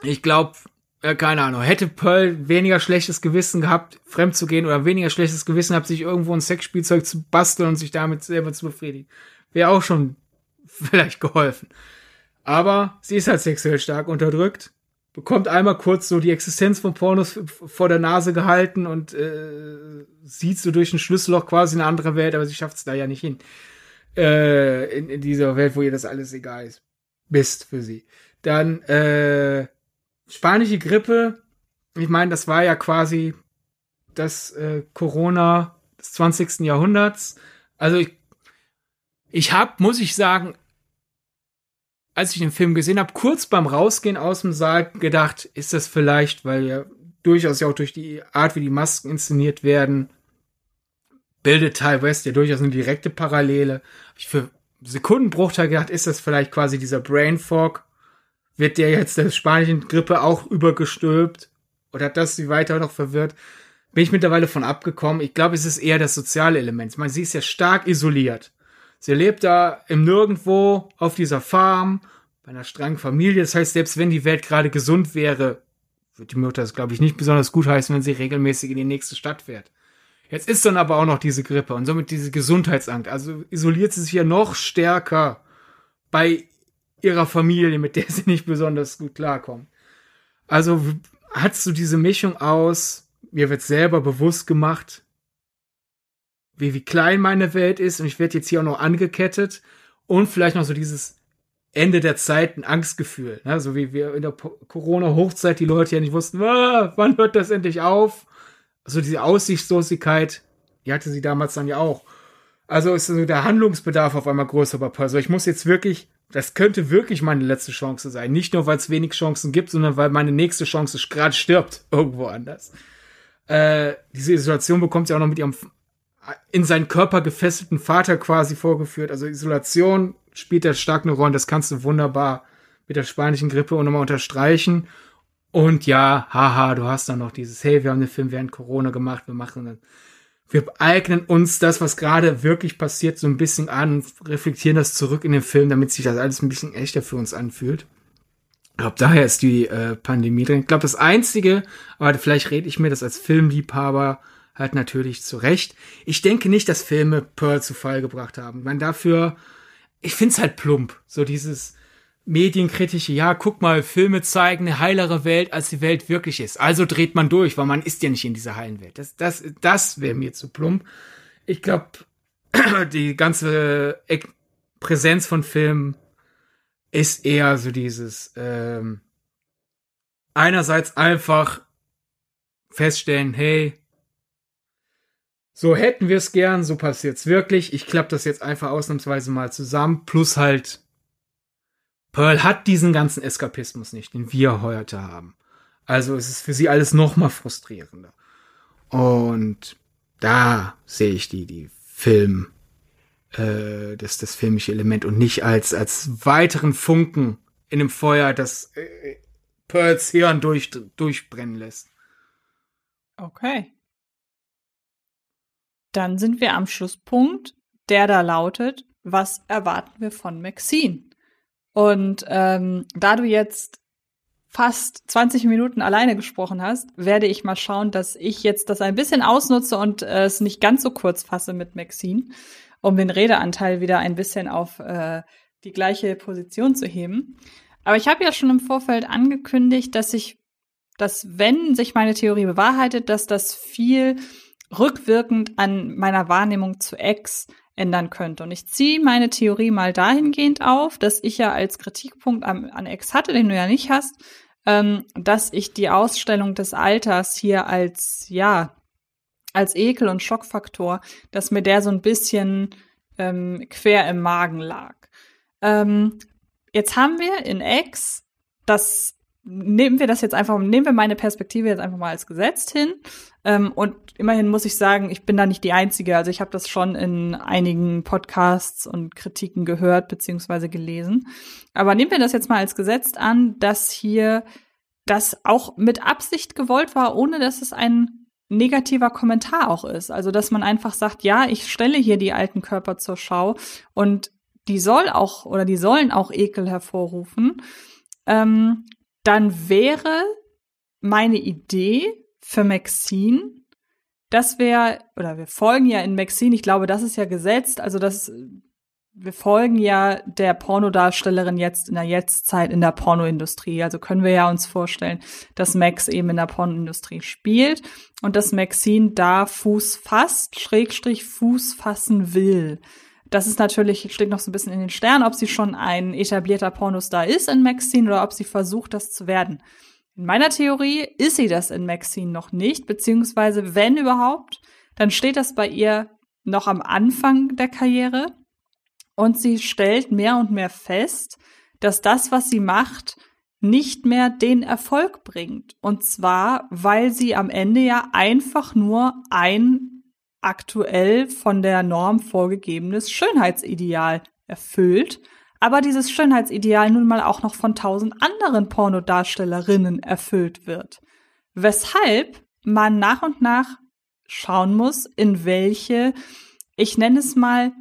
Ich glaube, äh, keine Ahnung, hätte Pearl weniger schlechtes Gewissen gehabt, fremd zu gehen oder weniger schlechtes Gewissen gehabt, sich irgendwo ein Sexspielzeug zu basteln und sich damit selber zu befriedigen. Wäre auch schon vielleicht geholfen. Aber sie ist halt sexuell stark unterdrückt bekommt einmal kurz so die Existenz von Pornos vor der Nase gehalten und äh, sieht so durch ein Schlüsselloch quasi eine andere Welt, aber sie schafft es da ja nicht hin. Äh, in, in dieser Welt, wo ihr das alles egal ist. Bist für sie. Dann äh, spanische Grippe. Ich meine, das war ja quasi das äh, Corona des 20. Jahrhunderts. Also ich, ich habe, muss ich sagen, als ich den Film gesehen habe, kurz beim Rausgehen aus dem Saal gedacht, ist das vielleicht, weil ja durchaus ja auch durch die Art, wie die Masken inszeniert werden, bildet Ty West ja durchaus eine direkte Parallele. Hab ich für Sekundenbruchteil gedacht, ist das vielleicht quasi dieser Brain Fog? Wird der jetzt der spanischen Grippe auch übergestülpt? Oder hat das sie weiter noch verwirrt? Bin ich mittlerweile von abgekommen. Ich glaube, es ist eher das soziale Element. Man, sie ist ja stark isoliert. Sie lebt da im Nirgendwo auf dieser Farm, bei einer strengen Familie. Das heißt, selbst wenn die Welt gerade gesund wäre, wird die Mutter es, glaube ich, nicht besonders gut heißen, wenn sie regelmäßig in die nächste Stadt fährt. Jetzt ist dann aber auch noch diese Grippe und somit diese Gesundheitsangst. Also isoliert sie sich ja noch stärker bei ihrer Familie, mit der sie nicht besonders gut klarkommt. Also hast du diese Mischung aus, mir wird selber bewusst gemacht, wie, wie klein meine Welt ist und ich werde jetzt hier auch noch angekettet und vielleicht noch so dieses Ende der Zeit ein Angstgefühl, ne? so wie wir in der Corona-Hochzeit die Leute ja nicht wussten, ah, wann hört das endlich auf? Also diese Aussichtslosigkeit, die hatte sie damals dann ja auch. Also ist so der Handlungsbedarf auf einmal größer bei Also ich muss jetzt wirklich, das könnte wirklich meine letzte Chance sein. Nicht nur, weil es wenig Chancen gibt, sondern weil meine nächste Chance gerade stirbt irgendwo anders. Äh, diese Isolation bekommt sie auch noch mit ihrem in seinen Körper gefesselten Vater quasi vorgeführt. Also Isolation spielt da stark eine Rolle. Das kannst du wunderbar mit der spanischen Grippe und nochmal unterstreichen. Und ja, haha, du hast dann noch dieses, hey, wir haben den Film während Corona gemacht, wir machen dann, wir eignen uns das, was gerade wirklich passiert, so ein bisschen an und reflektieren das zurück in den Film, damit sich das alles ein bisschen echter für uns anfühlt. Ich glaube, daher ist die äh, Pandemie drin. Ich glaube, das Einzige, aber vielleicht rede ich mir das als Filmliebhaber halt natürlich zurecht. Ich denke nicht, dass Filme Pearl zu Fall gebracht haben. Man dafür ich find's halt plump. So dieses medienkritische, ja, guck mal, Filme zeigen eine heilere Welt, als die Welt wirklich ist. Also dreht man durch, weil man ist ja nicht in dieser heilen Welt. Das, das, das wäre mir zu plump. Ich glaube, die ganze Präsenz von Filmen ist eher so dieses ähm, einerseits einfach feststellen, hey, so hätten wir es gern, so passiert's wirklich. Ich klappe das jetzt einfach ausnahmsweise mal zusammen. Plus halt, Pearl hat diesen ganzen Eskapismus nicht, den wir heute haben. Also es ist für sie alles noch mal frustrierender. Und da sehe ich die, die Film, äh, das, das filmische Element und nicht als, als weiteren Funken in dem Feuer, das äh, Pearls Hirn durch, durchbrennen lässt. Okay. Dann sind wir am Schlusspunkt, der da lautet, was erwarten wir von Maxine? Und ähm, da du jetzt fast 20 Minuten alleine gesprochen hast, werde ich mal schauen, dass ich jetzt das ein bisschen ausnutze und äh, es nicht ganz so kurz fasse mit Maxine, um den Redeanteil wieder ein bisschen auf äh, die gleiche Position zu heben. Aber ich habe ja schon im Vorfeld angekündigt, dass ich, dass wenn sich meine Theorie bewahrheitet, dass das viel rückwirkend an meiner Wahrnehmung zu X ändern könnte. Und ich ziehe meine Theorie mal dahingehend auf, dass ich ja als Kritikpunkt an, an X hatte, den du ja nicht hast, ähm, dass ich die Ausstellung des Alters hier als, ja, als Ekel- und Schockfaktor, dass mir der so ein bisschen ähm, quer im Magen lag. Ähm, jetzt haben wir in X das nehmen wir das jetzt einfach, nehmen wir meine Perspektive jetzt einfach mal als gesetzt hin. Ähm, und immerhin muss ich sagen, ich bin da nicht die Einzige. Also ich habe das schon in einigen Podcasts und Kritiken gehört beziehungsweise gelesen. Aber nehmen wir das jetzt mal als gesetzt an, dass hier das auch mit Absicht gewollt war, ohne dass es ein negativer Kommentar auch ist. Also dass man einfach sagt, ja, ich stelle hier die alten Körper zur Schau und die soll auch oder die sollen auch Ekel hervorrufen. Ähm, dann wäre meine Idee für Maxine, dass wir, oder wir folgen ja in Maxine, ich glaube, das ist ja gesetzt, also das, wir folgen ja der Pornodarstellerin jetzt in der Jetztzeit in der Pornoindustrie. Also können wir ja uns vorstellen, dass Max eben in der Pornoindustrie spielt und dass Maxine da Fuß fasst, Schrägstrich Fuß fassen will. Das ist natürlich, steht noch so ein bisschen in den Sternen, ob sie schon ein etablierter Pornostar ist in Maxine oder ob sie versucht, das zu werden. In meiner Theorie ist sie das in Maxine noch nicht, beziehungsweise wenn überhaupt, dann steht das bei ihr noch am Anfang der Karriere und sie stellt mehr und mehr fest, dass das, was sie macht, nicht mehr den Erfolg bringt. Und zwar, weil sie am Ende ja einfach nur ein aktuell von der Norm vorgegebenes Schönheitsideal erfüllt, aber dieses Schönheitsideal nun mal auch noch von tausend anderen Pornodarstellerinnen erfüllt wird. Weshalb man nach und nach schauen muss, in welche, ich nenne es mal,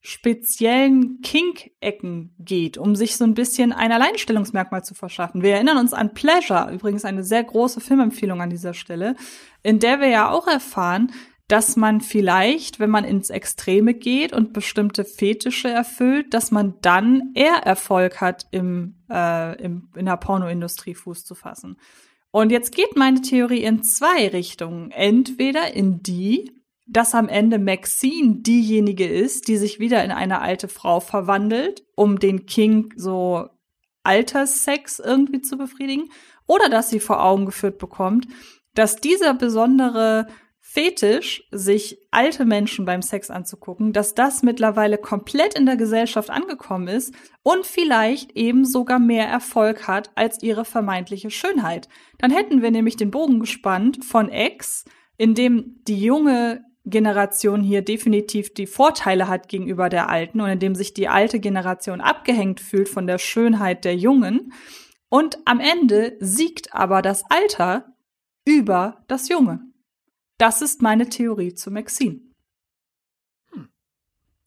speziellen Kink-Ecken geht, um sich so ein bisschen ein Alleinstellungsmerkmal zu verschaffen. Wir erinnern uns an Pleasure, übrigens eine sehr große Filmempfehlung an dieser Stelle, in der wir ja auch erfahren, dass man vielleicht, wenn man ins Extreme geht und bestimmte Fetische erfüllt, dass man dann eher Erfolg hat, im, äh, im, in der Pornoindustrie Fuß zu fassen. Und jetzt geht meine Theorie in zwei Richtungen. Entweder in die, dass am Ende Maxine diejenige ist, die sich wieder in eine alte Frau verwandelt, um den King so Alterssex irgendwie zu befriedigen, oder dass sie vor Augen geführt bekommt, dass dieser besondere Fetisch, sich alte Menschen beim Sex anzugucken, dass das mittlerweile komplett in der Gesellschaft angekommen ist und vielleicht eben sogar mehr Erfolg hat als ihre vermeintliche Schönheit. Dann hätten wir nämlich den Bogen gespannt von Ex, in dem die junge Generation hier definitiv die Vorteile hat gegenüber der alten und in dem sich die alte Generation abgehängt fühlt von der Schönheit der Jungen. Und am Ende siegt aber das Alter über das Junge. Das ist meine Theorie zu Maxine. Hm.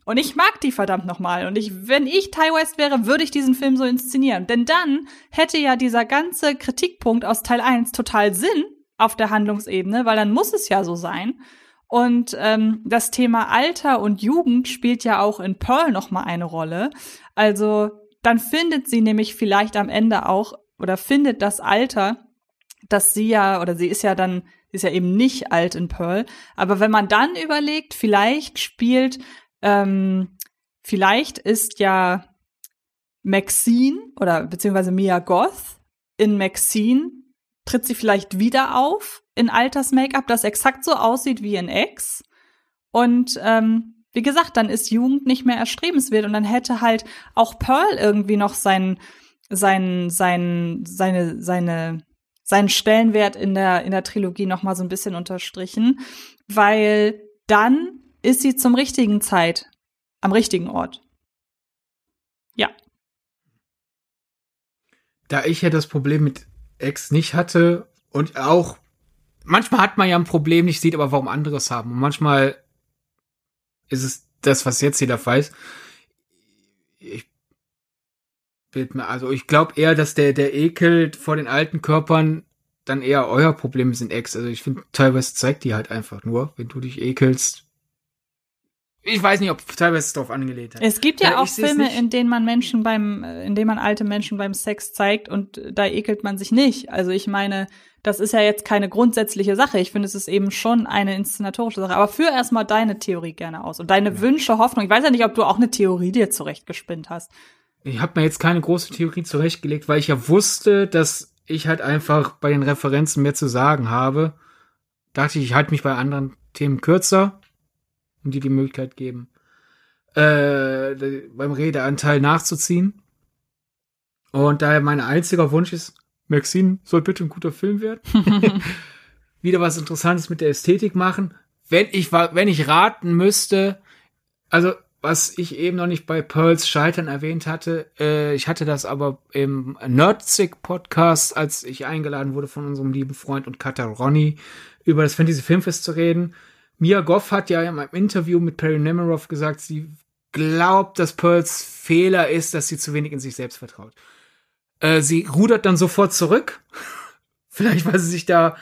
Und ich mag die verdammt nochmal. Und ich, wenn ich Ty West wäre, würde ich diesen Film so inszenieren. Denn dann hätte ja dieser ganze Kritikpunkt aus Teil 1 total Sinn auf der Handlungsebene, weil dann muss es ja so sein. Und ähm, das Thema Alter und Jugend spielt ja auch in Pearl nochmal eine Rolle. Also dann findet sie nämlich vielleicht am Ende auch oder findet das Alter, dass sie ja, oder sie ist ja dann Sie ist ja eben nicht alt in Pearl. Aber wenn man dann überlegt, vielleicht spielt, ähm, vielleicht ist ja Maxine oder beziehungsweise Mia Goth in Maxine tritt sie vielleicht wieder auf in Alters-Make-up, das exakt so aussieht wie in X. Und ähm, wie gesagt, dann ist Jugend nicht mehr erstrebenswert und dann hätte halt auch Pearl irgendwie noch sein, sein, sein, seine, seine seinen Stellenwert in der, in der Trilogie noch mal so ein bisschen unterstrichen, weil dann ist sie zum richtigen Zeit am richtigen Ort. Ja. Da ich ja das Problem mit Ex nicht hatte und auch manchmal hat man ja ein Problem nicht, sieht aber warum anderes haben. Und manchmal ist es das, was jetzt jeder weiß. Bild mehr. Also ich glaube eher, dass der, der Ekel vor den alten Körpern dann eher euer Problem sind Ex. Also ich finde, teilweise zeigt die halt einfach nur, wenn du dich ekelst. Ich weiß nicht, ob teilweise es darauf angelehnt hat. Es gibt ja, ja auch Filme, in denen man Menschen beim, in denen man alte Menschen beim Sex zeigt und da ekelt man sich nicht. Also ich meine, das ist ja jetzt keine grundsätzliche Sache. Ich finde, es ist eben schon eine inszenatorische Sache. Aber führ erstmal deine Theorie gerne aus und deine ja. Wünsche, Hoffnung. Ich weiß ja nicht, ob du auch eine Theorie dir zurechtgespinnt hast ich habe mir jetzt keine große Theorie zurechtgelegt, weil ich ja wusste, dass ich halt einfach bei den Referenzen mehr zu sagen habe. Dachte ich, ich halte mich bei anderen Themen kürzer und dir die Möglichkeit geben, äh, beim Redeanteil nachzuziehen. Und daher mein einziger Wunsch ist, Maxine soll bitte ein guter Film werden. Wieder was Interessantes mit der Ästhetik machen. Wenn ich, wenn ich raten müsste, also was ich eben noch nicht bei Pearls Scheitern erwähnt hatte, äh, ich hatte das aber im Nerdsig Podcast, als ich eingeladen wurde von unserem lieben Freund und Cutter Ronny, über das Fantasy Filmfest zu reden. Mia Goff hat ja in einem Interview mit Perry Nemiroff gesagt, sie glaubt, dass Pearls Fehler ist, dass sie zu wenig in sich selbst vertraut. Äh, sie rudert dann sofort zurück. Vielleicht, weil sie sich da,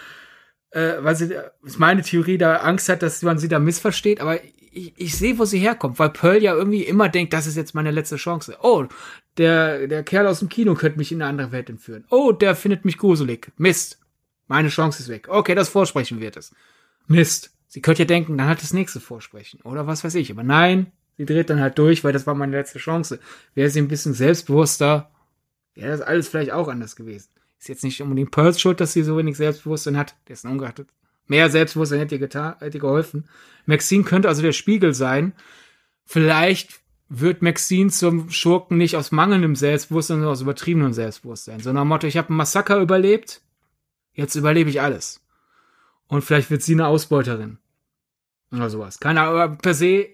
äh, weil sie, ist meine Theorie, da Angst hat, dass man sie da missversteht, aber ich, ich sehe, wo sie herkommt, weil Pearl ja irgendwie immer denkt, das ist jetzt meine letzte Chance. Oh, der, der Kerl aus dem Kino könnte mich in eine andere Welt entführen. Oh, der findet mich gruselig. Mist. Meine Chance ist weg. Okay, das Vorsprechen wird es. Mist. Sie könnte ja denken, dann hat das nächste Vorsprechen. Oder was weiß ich. Aber nein, sie dreht dann halt durch, weil das war meine letzte Chance. Wäre sie ein bisschen selbstbewusster, wäre das alles vielleicht auch anders gewesen. Ist jetzt nicht unbedingt Pearls Schuld, dass sie so wenig Selbstbewusstsein hat. Der ist ungeachtet Mehr Selbstbewusstsein hätte ihr, getan, hätte ihr geholfen. Maxine könnte also der Spiegel sein. Vielleicht wird Maxine zum Schurken nicht aus mangelndem Selbstbewusstsein, sondern aus übertriebenem Selbstbewusstsein. Sondern Motto, ich habe ein Massaker überlebt, jetzt überlebe ich alles. Und vielleicht wird sie eine Ausbeuterin. Oder sowas. Keine Ahnung, aber per se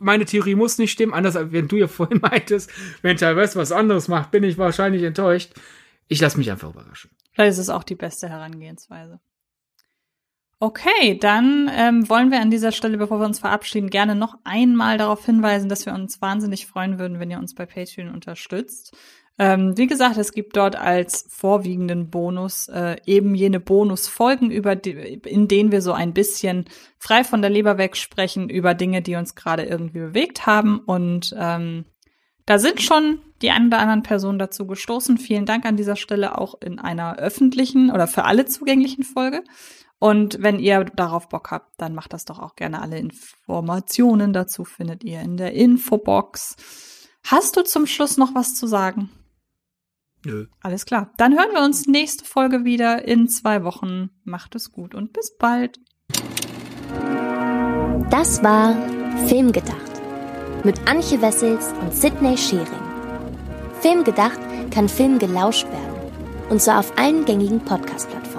meine Theorie muss nicht stimmen, anders als wenn du ja vorhin meintest, wenn Ty West was anderes macht, bin ich wahrscheinlich enttäuscht. Ich lasse mich einfach überraschen. Vielleicht ist es auch die beste Herangehensweise. Okay, dann ähm, wollen wir an dieser Stelle, bevor wir uns verabschieden, gerne noch einmal darauf hinweisen, dass wir uns wahnsinnig freuen würden, wenn ihr uns bei Patreon unterstützt. Ähm, wie gesagt, es gibt dort als vorwiegenden Bonus äh, eben jene Bonusfolgen, über die, in denen wir so ein bisschen frei von der Leber weg sprechen über Dinge, die uns gerade irgendwie bewegt haben. Und ähm, da sind schon die ein oder anderen Personen dazu gestoßen. Vielen Dank an dieser Stelle auch in einer öffentlichen oder für alle zugänglichen Folge. Und wenn ihr darauf Bock habt, dann macht das doch auch gerne. Alle Informationen dazu findet ihr in der Infobox. Hast du zum Schluss noch was zu sagen? Nö. Alles klar. Dann hören wir uns nächste Folge wieder in zwei Wochen. Macht es gut und bis bald. Das war Filmgedacht mit Anche Wessels und Sidney Schering. Filmgedacht kann Film gelauscht werden und zwar auf allen gängigen Podcast-Plattformen.